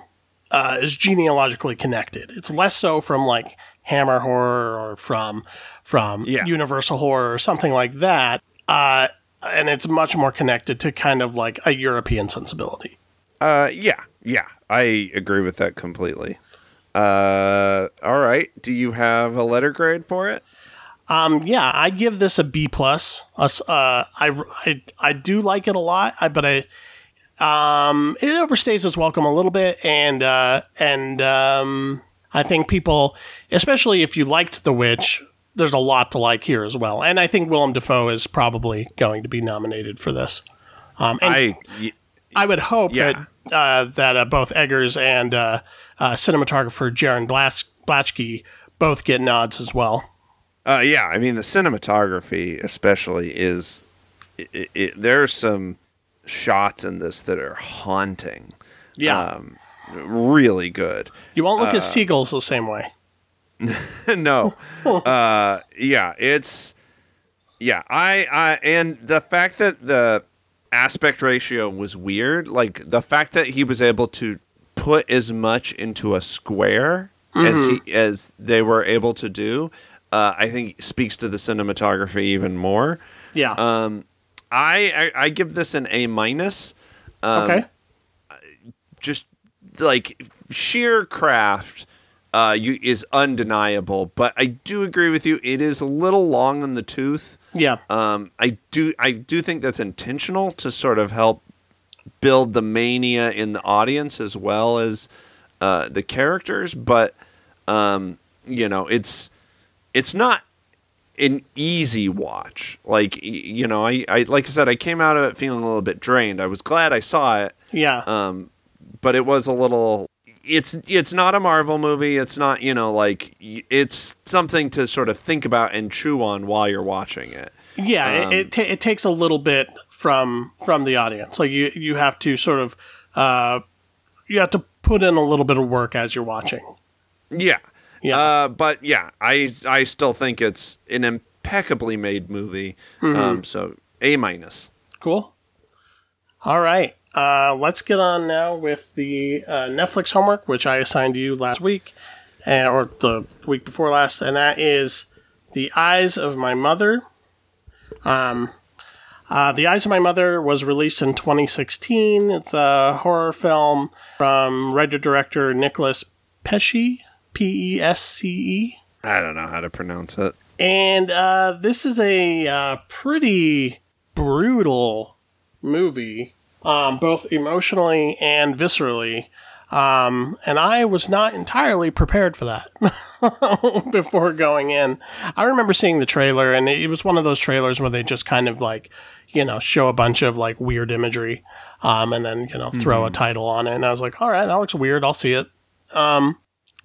uh, is genealogically connected. It's less so from like Hammer horror or from from Yeah. Universal horror or something like that. Uh, and it's much more connected to kind of like a European sensibility. Uh, yeah, yeah, I agree with that completely. Uh, all right. Do you have a letter grade for it? Um, yeah, I give this a B plus. Uh, I, I I do like it a lot, I, but I um it overstays its welcome a little bit, and uh, and um, I think people, especially if you liked The Witch, there's a lot to like here as well, and I think Willem Dafoe is probably going to be nominated for this. Um, and I y- I would hope Yeah. that uh, that uh, both Eggers and uh, uh, cinematographer Jarin Blas- Blaschke both get nods as well. Uh, yeah, I mean the cinematography, especially, is it, it, there's some shots in this that are haunting. Yeah, Um, really good. you won't uh, look at seagulls the same way. no, uh, yeah, it's yeah. I, I and the fact that the aspect ratio was weird, like the fact that he was able to put as much into a square as he as they were able to do, uh, I think speaks to the cinematography even more. Yeah. Um, I, I I give this an A minus. Um, okay. Just like sheer craft uh, you, is undeniable, but I do agree with you. It is a little long in the tooth. Yeah. Um, I do I do think that's intentional to sort of help build the mania in the audience as well as uh, the characters, but um, you know it's it's not an easy watch. Like you know, I, I like I said, I came out of it feeling a little bit drained. I was glad I saw it, yeah. um, but it was a little. It's it's not a Marvel movie. It's not you know like it's something to sort of think about and chew on while you're watching it. yeah. um, it it, ta- it takes a little bit from from the audience. Like you you have to sort of uh, you have to put in a little bit of work as you're watching. Yeah. Yeah. Uh, but yeah, I I still think it's an impeccably made movie. Mm-hmm. Um, so A minus. Cool. All right. Uh, let's get on now with the uh, Netflix homework, which I assigned to you last week, uh, or the week before last, and that is The Eyes of My Mother. Um, uh, the Eyes of My Mother was released in 2016. It's a horror film from writer director Nicolas Pesce, P E S C E. I don't know how to pronounce it. And uh, this is a uh, pretty brutal movie, um, both emotionally and viscerally. Um, and I was not entirely prepared for that before going in. I remember seeing the trailer, and it was one of those trailers where they just kind of like, you know, show a bunch of like weird imagery, um, and then you know throw a title on it. And I was like, all right, that looks weird. I'll see it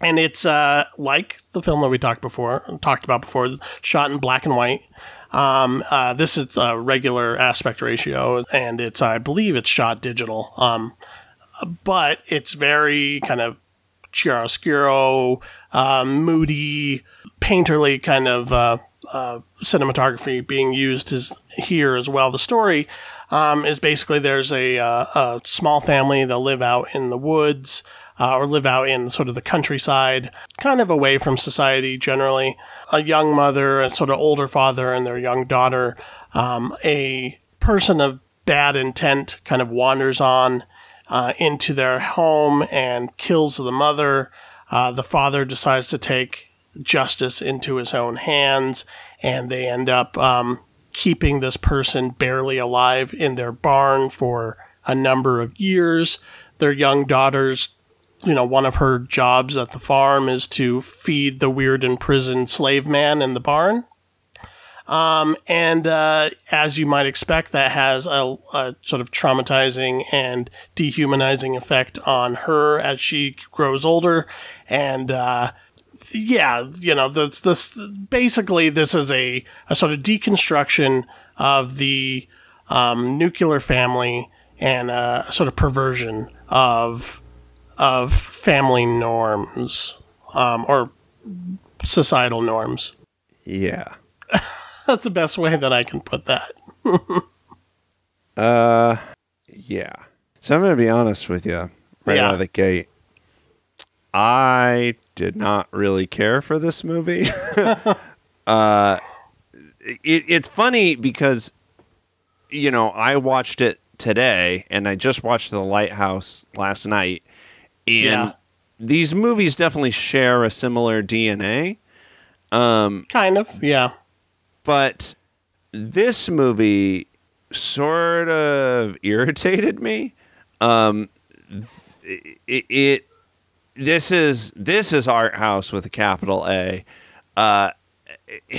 and it's uh, like the film that we talked before, talked about before, shot in black and white. Um, uh, this is a regular aspect ratio, and it's I believe it's shot digital. Um, but it's very kind of chiaroscuro, um, moody, painterly kind of uh, uh, cinematography being used as here as well. The story um, is basically there's a, uh, a small family that live out in the woods uh, or live out in sort of the countryside, kind of away from society generally. A young mother, a sort of older father, and their young daughter. Um, a person of bad intent kind of wanders on uh, into their home and kills the mother. Uh, the father decides to take justice into his own hands, and they end up um, keeping this person barely alive in their barn for a number of years. Their young daughter's, you know, one of her jobs at the farm is to feed the weird imprisoned slave man in the barn. Um, and uh, as you might expect, that has a, a, sort of traumatizing and dehumanizing effect on her as she grows older. And uh, yeah, you know, this, this basically this is a, a sort of deconstruction of the um, nuclear family and a sort of perversion of of family norms um, or societal norms. Yeah. That's the best way that I can put that. uh, yeah. So I'm going to be honest with you right Yeah. out of the gate. I did not really care for this movie. uh, it, it's funny because, you know, I watched it today and I just watched The Lighthouse last night. And Yeah. these movies definitely share a similar DNA. Kind of, yeah. but this movie sort of irritated me. Um, it, it this is this is art house with a capital A. Uh,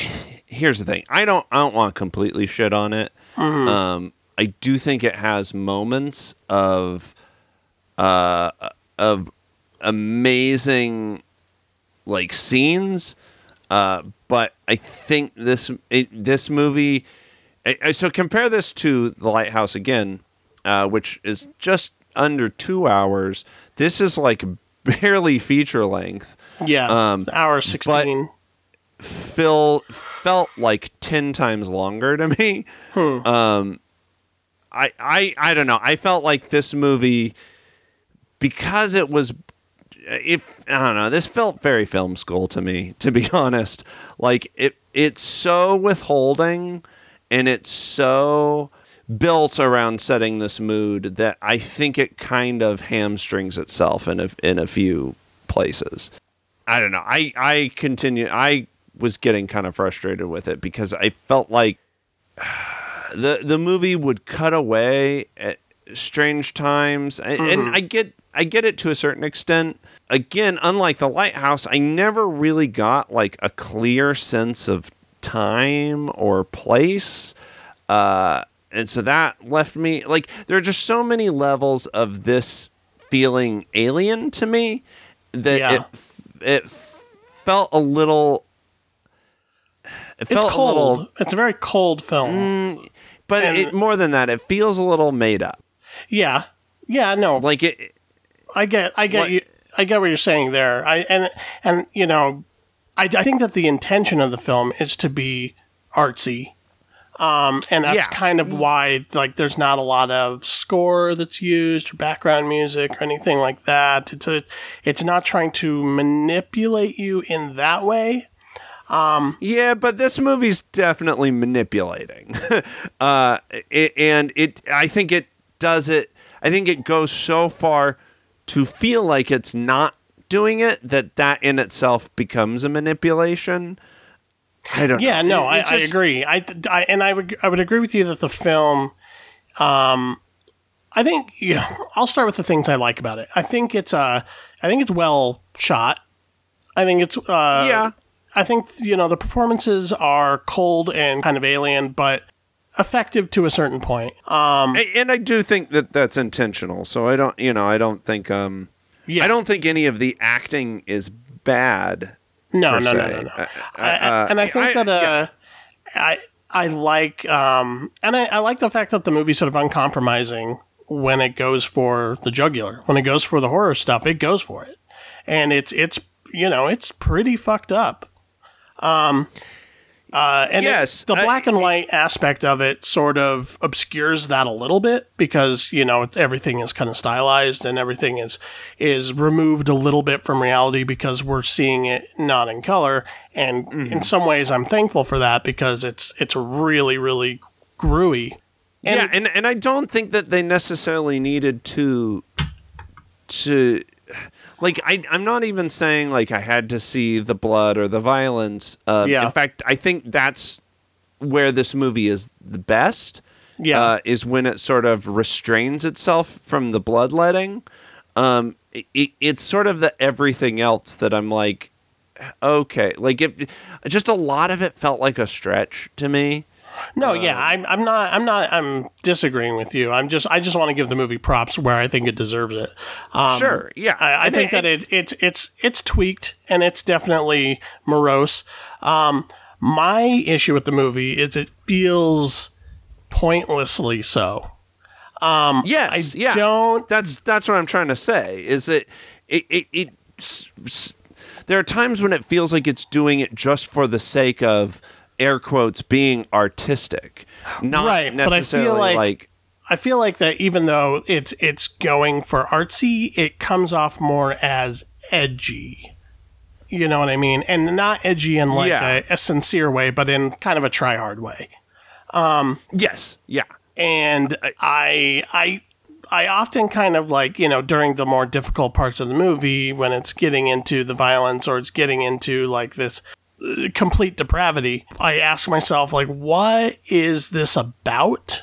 here's the thing: I don't I don't want completely shit on it. Um, I do think it has moments of uh, of amazing like scenes uh, but I think this it, this movie. I- I- So compare this to The Lighthouse again, uh, which is just under two hours. This is like barely feature length. Yeah. Um, hour 16. Phil felt like ten times longer to me. Um, I I I don't know. I felt like this movie because it was if I don't know, this felt very film school to me, to be honest. Like it it's so withholding and it's so built around setting this mood that I think it kind of hamstrings itself in a in a few places. I don't know. I I continue I was getting kind of frustrated with it because I felt like the the movie would cut away at strange times and, and I get I get it to a certain extent. Again, unlike the lighthouse, I never really got like a clear sense of time or place. Uh and so that left me like there are just so many levels of this feeling alien to me that Yeah. it it felt a little it it's felt a cold. little Mm. It's a very cold film. but it, more than that, it feels a little made up. Yeah. Yeah, no. Like it, I get, I get What- you. I get what you're saying there. I and and you know, I, I think that the intention of the film is to be artsy, um, and that's Yeah. kind of why like there's not a lot of score that's used or background music or anything like that. It's a, it's not trying to manipulate you in that way. Um, yeah, but this movie's definitely manipulating. uh, it, and it, I think it does it. I think it goes so far to feel like it's not doing it that that in itself becomes a manipulation. I don't. Yeah, know. no, I, it's I agree. I, I and I would I would agree with you that the film, um, I think you know, I'll start with the things I like about it. I think it's uh, I think it's well shot. I think it's uh, Yeah. I think you know the performances are cold and kind of alien, but effective to a certain point. Um, and I do think that that's intentional. So I don't, you know, I don't think, um, yeah, I don't think any of the acting is bad. No, no, no, no, no. Uh, I- uh, and I think I- that uh, yeah. I I like um, and I, I like the fact that the movie's sort of uncompromising when it goes for the jugular. When it goes for the horror stuff, it goes for it, and it's it's you know it's pretty fucked up. Um, uh, and it- Yes, the I- black and white aspect of it sort of obscures that a little bit because you know everything is kind of stylized and everything is is removed a little bit from reality because we're seeing it not in color. And Mm-hmm. in some ways, I'm thankful for that because it's it's really really gruey. And yeah, and and I don't think that they necessarily needed to to like I I'm not even saying like I had to see the blood or the violence. Uh, Yeah. In fact, I think that's where this movie is the best. Yeah. uh, is when it sort of restrains itself from the bloodletting. Um, it, it, it's sort of the everything else that I'm like, okay. Like it, just a lot of it felt like a stretch to me. No, yeah, I'm, I'm not, I'm not, I'm disagreeing with you. I'm just, I just want to give the movie props where I think it deserves it. Um, Sure, yeah. I, I think it- that it, it's, it's, it's tweaked and it's definitely morose. Um, my issue with the movie is it feels pointlessly so. Yes, I yeah. don't- That's that's what I'm trying to say. Is that it? It. it s- s- there are times when it feels like it's doing it just for the sake of air quotes being artistic, not Right, but I feel necessarily like- like I feel like that even though it's it's going for artsy, it comes off more as edgy. You know what I mean? And not edgy in like Yeah. a, a sincere way, but in kind of a try hard way. Um, yes, yeah. And I I I often kind of like, you know, during the more difficult parts of the movie when it's getting into the violence or it's getting into like this complete depravity, I ask myself like what is this about?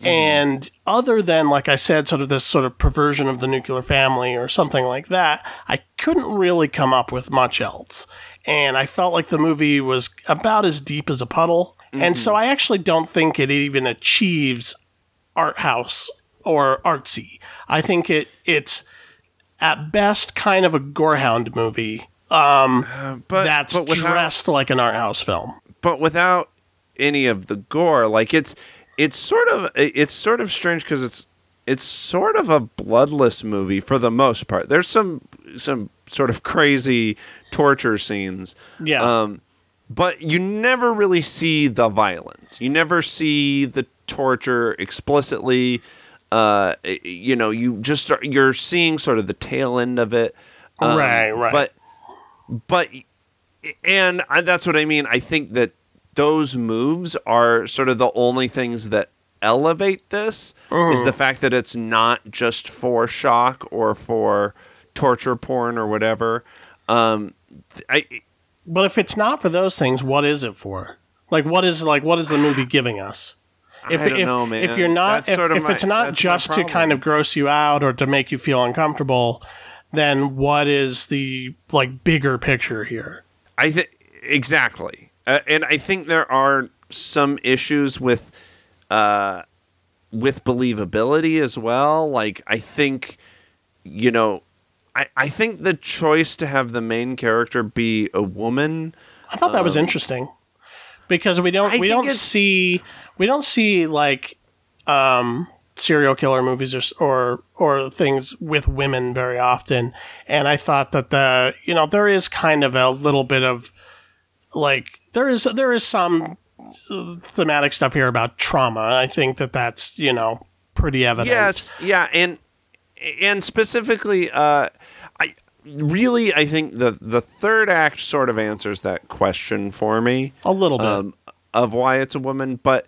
Mm-hmm. And other than, like I said, sort of this sort of perversion of the nuclear family or something like that, I couldn't really come up with much else. And I felt like the movie was about as deep as a puddle. And so mm-hmm. I actually don't think it even achieves art house or artsy. I think it it's at best kind of a gorehound movie But that's but without, dressed like an art house film. but without any of the gore. Like it's it's sort of it's sort of strange because it's it's sort of a bloodless movie for the most part. There's some some sort of crazy torture scenes. Yeah. Um, but you never really see the violence. You never see the torture explicitly. Uh, you know, you just start, you're seeing sort of the tail end of it. Um, Right, right. But but and I, that's what I mean. I think that those moves are sort of the only things that elevate this is the fact that it's not just for shock or for torture porn or whatever. Um, I But if it's not for those things, what is it for? Like, what is like what is the movie giving us? If, I don't if, know, man. if you're not, That's if, sort of if my- it's not just to kind of gross you out or to make you feel uncomfortable, then what is the like bigger picture here? I think exactly, uh, and I think there are some issues with uh, with believability as well. Like I think, you know, I I think the choice to have the main character be a woman. I thought that was interesting because we don't Um, I we don't see we don't see like um, serial killer movies or or or things with women very often, and I thought that the you know there is kind of a little bit of like there is there is some thematic stuff here about trauma. I think that that's you know pretty evident. Yes, yeah, and and specifically, uh, I really I think the the third act sort of answers that question for me. a little bit. um, of why it's a woman, but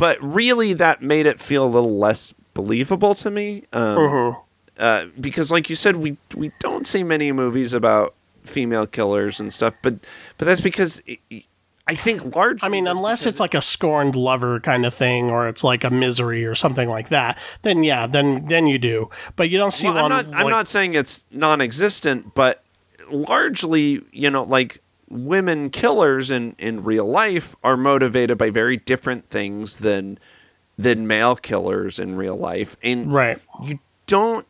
but really that made it feel a little less believable to me. Um, Mm-hmm. uh, because, like you said, we we don't see many movies about female killers and stuff, but but that's because it, I think largely. I mean, unless it's like a scorned lover kind of thing, or it's like a misery or something like that, then yeah, then then you do. But you don't see Well, one. I'm not. I'm not saying it's non-existent, but largely, you know, like women killers in in real life are motivated by very different things than than male killers in real life, and right. you don't.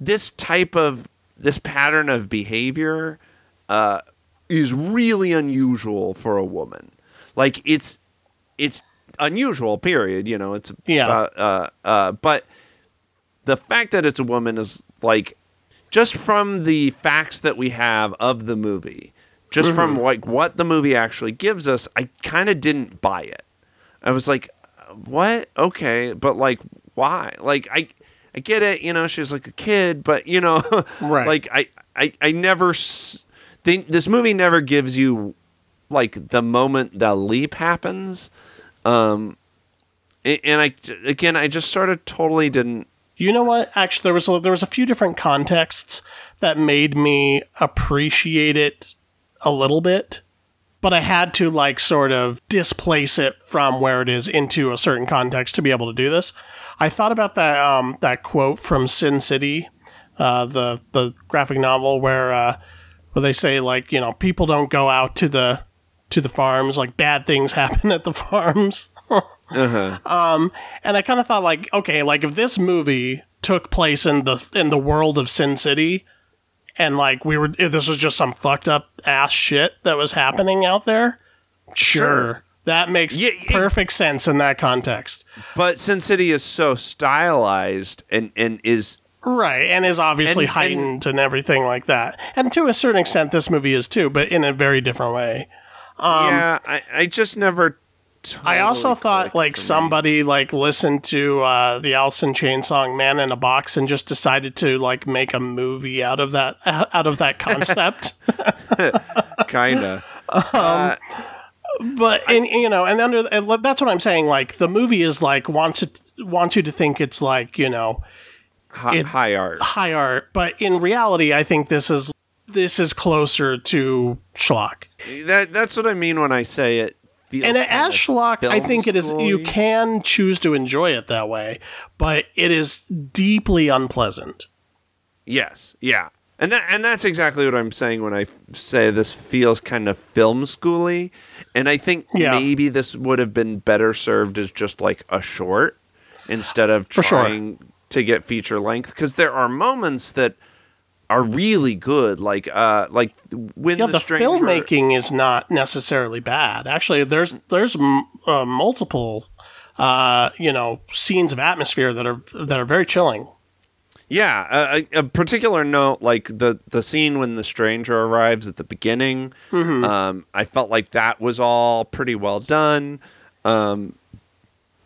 This type of this pattern of behavior uh, is really unusual for a woman. Like it's it's unusual. Period. You know, it's Yeah. Uh, uh, uh, but the fact that it's a woman is like just from the facts that we have of the movie, just from like what the movie actually gives us, I kind of didn't buy it. I was like, what? Okay, but like why? Like I I get it, you know, she's like a kid, but you know, Right. like I I I never they, this movie never gives you like the moment the leap happens. Um and I again I just sort of totally didn't You know what? Actually, there was a, there was a few different contexts that made me appreciate it a little bit, but I had to like sort of displace it from where it is into a certain context to be able to do this. I thought about that um, that quote from Sin City, uh, the the graphic novel where uh, where they say like you know people don't go out to the to the farms like bad things happen at the farms. Um, and I kind of thought like okay, like if this movie took place in the in the world of Sin City, and like we were if this was just some fucked up ass shit that was happening out there, sure. Sure. That makes Yeah, it- perfect sense in that context. But Sin City is so stylized and and is Right, and is obviously And- and- heightened and, everything like that. And to a certain extent, this movie is too, but in a very different way. Um, yeah. I I just never. Um, I also thought like somebody like listened to uh, the Alice in Chains song "Man in a Box" and just decided to like make a movie out of that out of that concept. kinda. but and you know, and under and that's what I'm saying. Like the movie is like wants it wants you to think it's like you know Hi, It- high art. high art, but in reality, I think this is this is closer to schlock. That that's what I mean when I say it. And kinda I think it is. You can choose to enjoy it that way, but it is deeply unpleasant. Yes, yeah, and that and that's exactly what I'm saying when I say this feels kind of film schooly, and I think Yeah. maybe this would have been better served as just like a short instead of For sure. trying to get feature length because there are moments that are really good, like uh, like when Yeah, the, the, stranger, filmmaking is not necessarily bad. Actually, there's there's m- uh, multiple, uh, you know, scenes of atmosphere that are that are very chilling. Yeah, a, a particular note, like the the scene when the stranger arrives at the beginning, Mm-hmm. um, I felt like that was all pretty well done.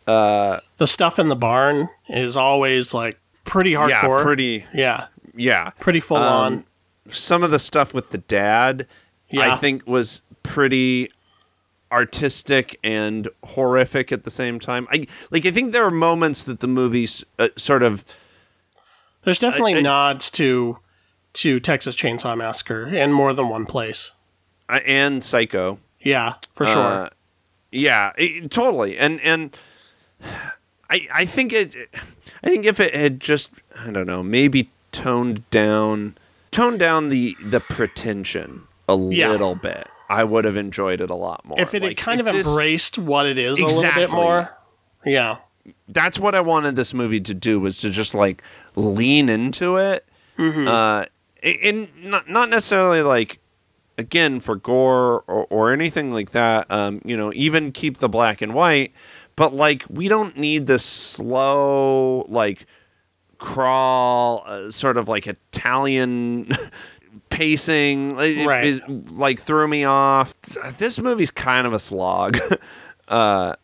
The stuff in the barn is always like pretty hardcore. Yeah, pretty. Yeah, Yeah, pretty full Um, on. Some of the stuff with the dad, Yeah. I think, was pretty artistic and horrific at the same time. I like. I think there are moments that the movies uh, sort of There's definitely I- I- nods to to Texas Chainsaw Massacre in more than one place. uh, and Psycho. Yeah, for sure. Uh, yeah, it- totally. And and I I think it I think if it had just I don't know, maybe toned down toned down the the pretension a Yeah. little bit, I would have enjoyed it a lot more. if it had kind of this- embraced what it is exactly. a little bit more. Yeah. that's what I wanted this movie to do was to just like lean into it. Mm-hmm. Uh, and not not necessarily like again for gore or, or anything like that. Um, you know, even keep the black and white, but like we don't need this slow like crawl, uh, sort of like Italian. pacing It- Right. is like threw me off this movie's kind of a slog uh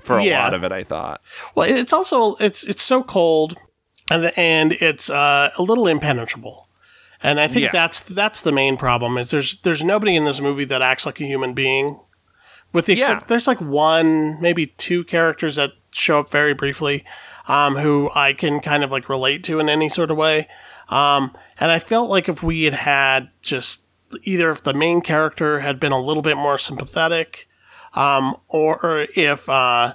for a Yeah. lot of it i thought Well, it's also it's it's so cold, and and it's uh, a little impenetrable. And I think Yeah. that's that's the main problem. Is there's there's nobody in this movie that acts like a human being. With the except Yeah. there's like one, maybe two characters that show up very briefly, um, who I can kind of like relate to in any sort of way. Um, and I felt like if we had had just either if the main character had been a little bit more sympathetic, um, or, or if uh,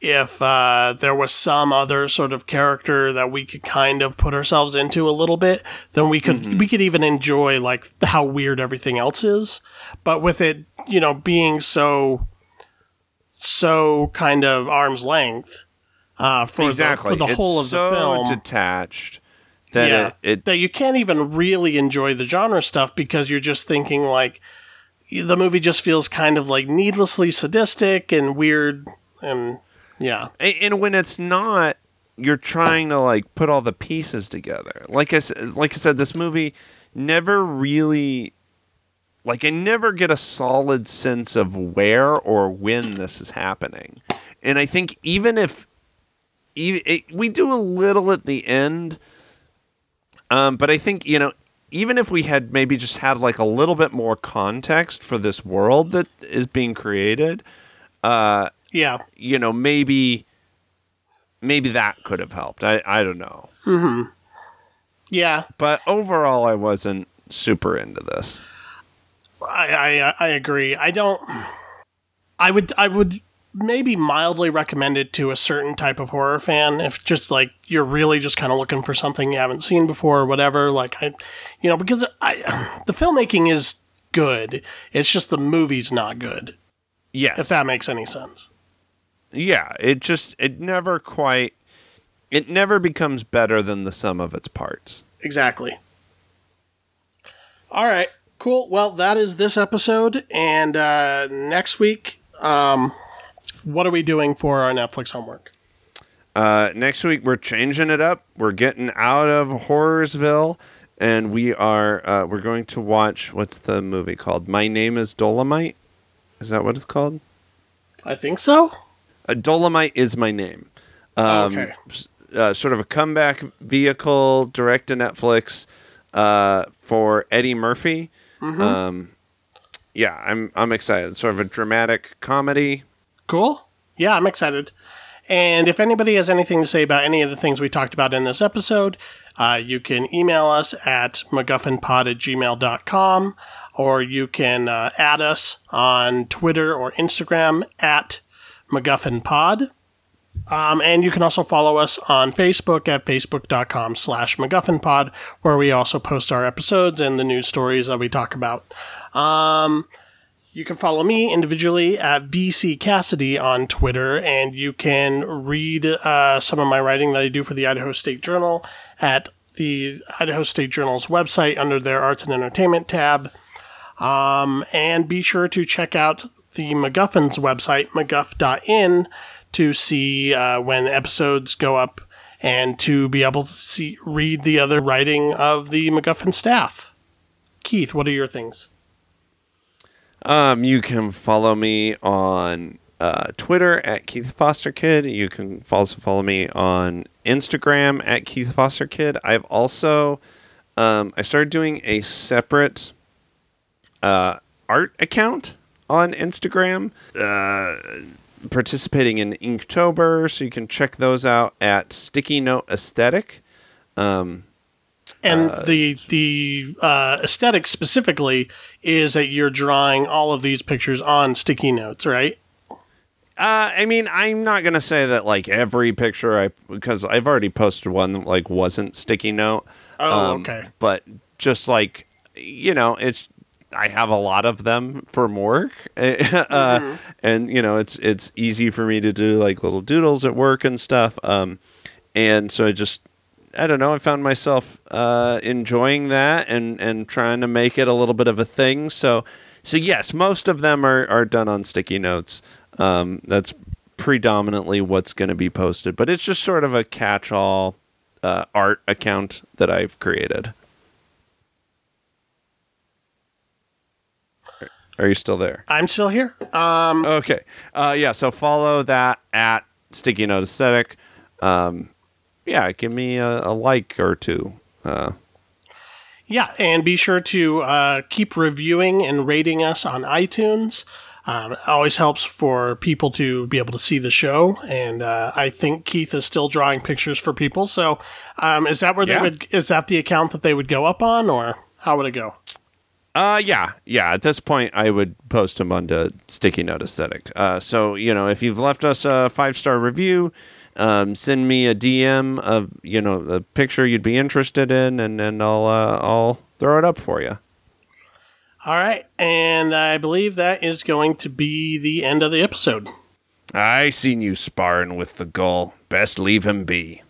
if uh, there was some other sort of character that we could kind of put ourselves into a little bit, then we could we could even enjoy like how weird everything else is. But with it, you know, being so so kind of arm's length uh, for exactly. the, for the It's whole of so the film, detached that yeah, it, it that you can't even really enjoy the genre stuff because you're just thinking like the movie just feels kind of like needlessly sadistic and weird and yeah. and and when it's not you're trying to like put all the pieces together. Like i said like i said this movie never really like i never get a solid sense of where or when this is happening. And i think even if it, we do a little at the end um, but i think you know even if we had maybe just had like a little bit more context for this world that is being created Yeah. you know, maybe maybe that could have helped. I I don't know. Hmm. Yeah. But overall I wasn't super into this. I, I I agree. I don't. I would I would maybe mildly recommend it to a certain type of horror fan. If just like you're really just kind of looking for something you haven't seen before or whatever. Like I, you know, because I, the filmmaking is good. It's just the movie's not good. Yes. If that makes any sense. yeah, it just it never quite it never becomes better than the sum of its parts. Exactly. All right. Cool. Well, that is this episode, and uh, next week, um, what are we doing for our Netflix homework? Uh, next week we're changing it up. We're getting out of Horrorsville, and we are uh, we're going to watch what's the movie called? My Name Is Dolemite. Is that what it's called? I think so. Uh, Dolemite is my name. Um, okay. Uh, sort of a comeback vehicle, direct to Netflix uh, for Eddie Murphy. Um, yeah, I'm I'm excited. Sort of a dramatic comedy. Cool. Yeah, I'm excited. And if anybody has anything to say about any of the things we talked about in this episode, uh, you can email us at MacGuffinPod at gmail.com or you can uh, add us on Twitter or Instagram at MacGuffinPod. Um, and you can also follow us on Facebook at facebook.com slash MacGuffinPod, where we also post our episodes and the news stories that we talk about. Um, you can follow me individually at BC Cassidy on Twitter, and you can read uh, some of my writing that I do for the Idaho State Journal at the Idaho State Journal's website under their Arts and Entertainment tab. Um, and be sure to check out the MacGuffin's website, mcguff.in, to see uh, when episodes go up and to be able to see read the other writing of the MacGuffin staff. Keith, what are your things? Um, you can follow me on uh, Twitter at Keith Foster Kid. You can also follow me on Instagram at Keith Foster Kid. I've also um, I started doing a separate uh, art account on Instagram. Uh, participating in Inktober, so you can check those out at Sticky Note Aesthetic. Um, And the the uh, aesthetic specifically is that you're drawing all of these pictures on sticky notes, right? Uh, I mean, I'm not gonna say that like every picture I because I've already posted one that like wasn't sticky note. Oh, Um, okay. But just like you know, it's I have a lot of them from work, uh, and you know, it's it's easy for me to do like little doodles at work and stuff. Um, and so I just I don't know. I found myself uh, enjoying that and and trying to make it a little bit of a thing. So so yes, most of them are are done on sticky notes. Um, that's predominantly what's going to be posted, but it's just sort of a catch-all uh, art account that I've created. Are you still there? I'm still here. Um, Okay. Uh, yeah. So follow that at Sticky Note Aesthetic. Um, yeah, give me a, a like or two. Uh, yeah, and be sure to uh, keep reviewing and rating us on iTunes. Um, it always helps for people to be able to see the show, and uh, I think Keith is still drawing pictures for people. So, um, is that where Yeah. they would? Is that the account that they would go up on, or how would it go? Uh, yeah, yeah. At this point, I would post them onto Sticky Note Aesthetic. Uh, so you know, if you've left us a five star review, um, send me a DM of you know the picture you'd be interested in, and and I'll uh, I'll throw it up for you. All right, and I believe that is going to be the end of the episode. I seen you sparring with the gull. Best leave him be.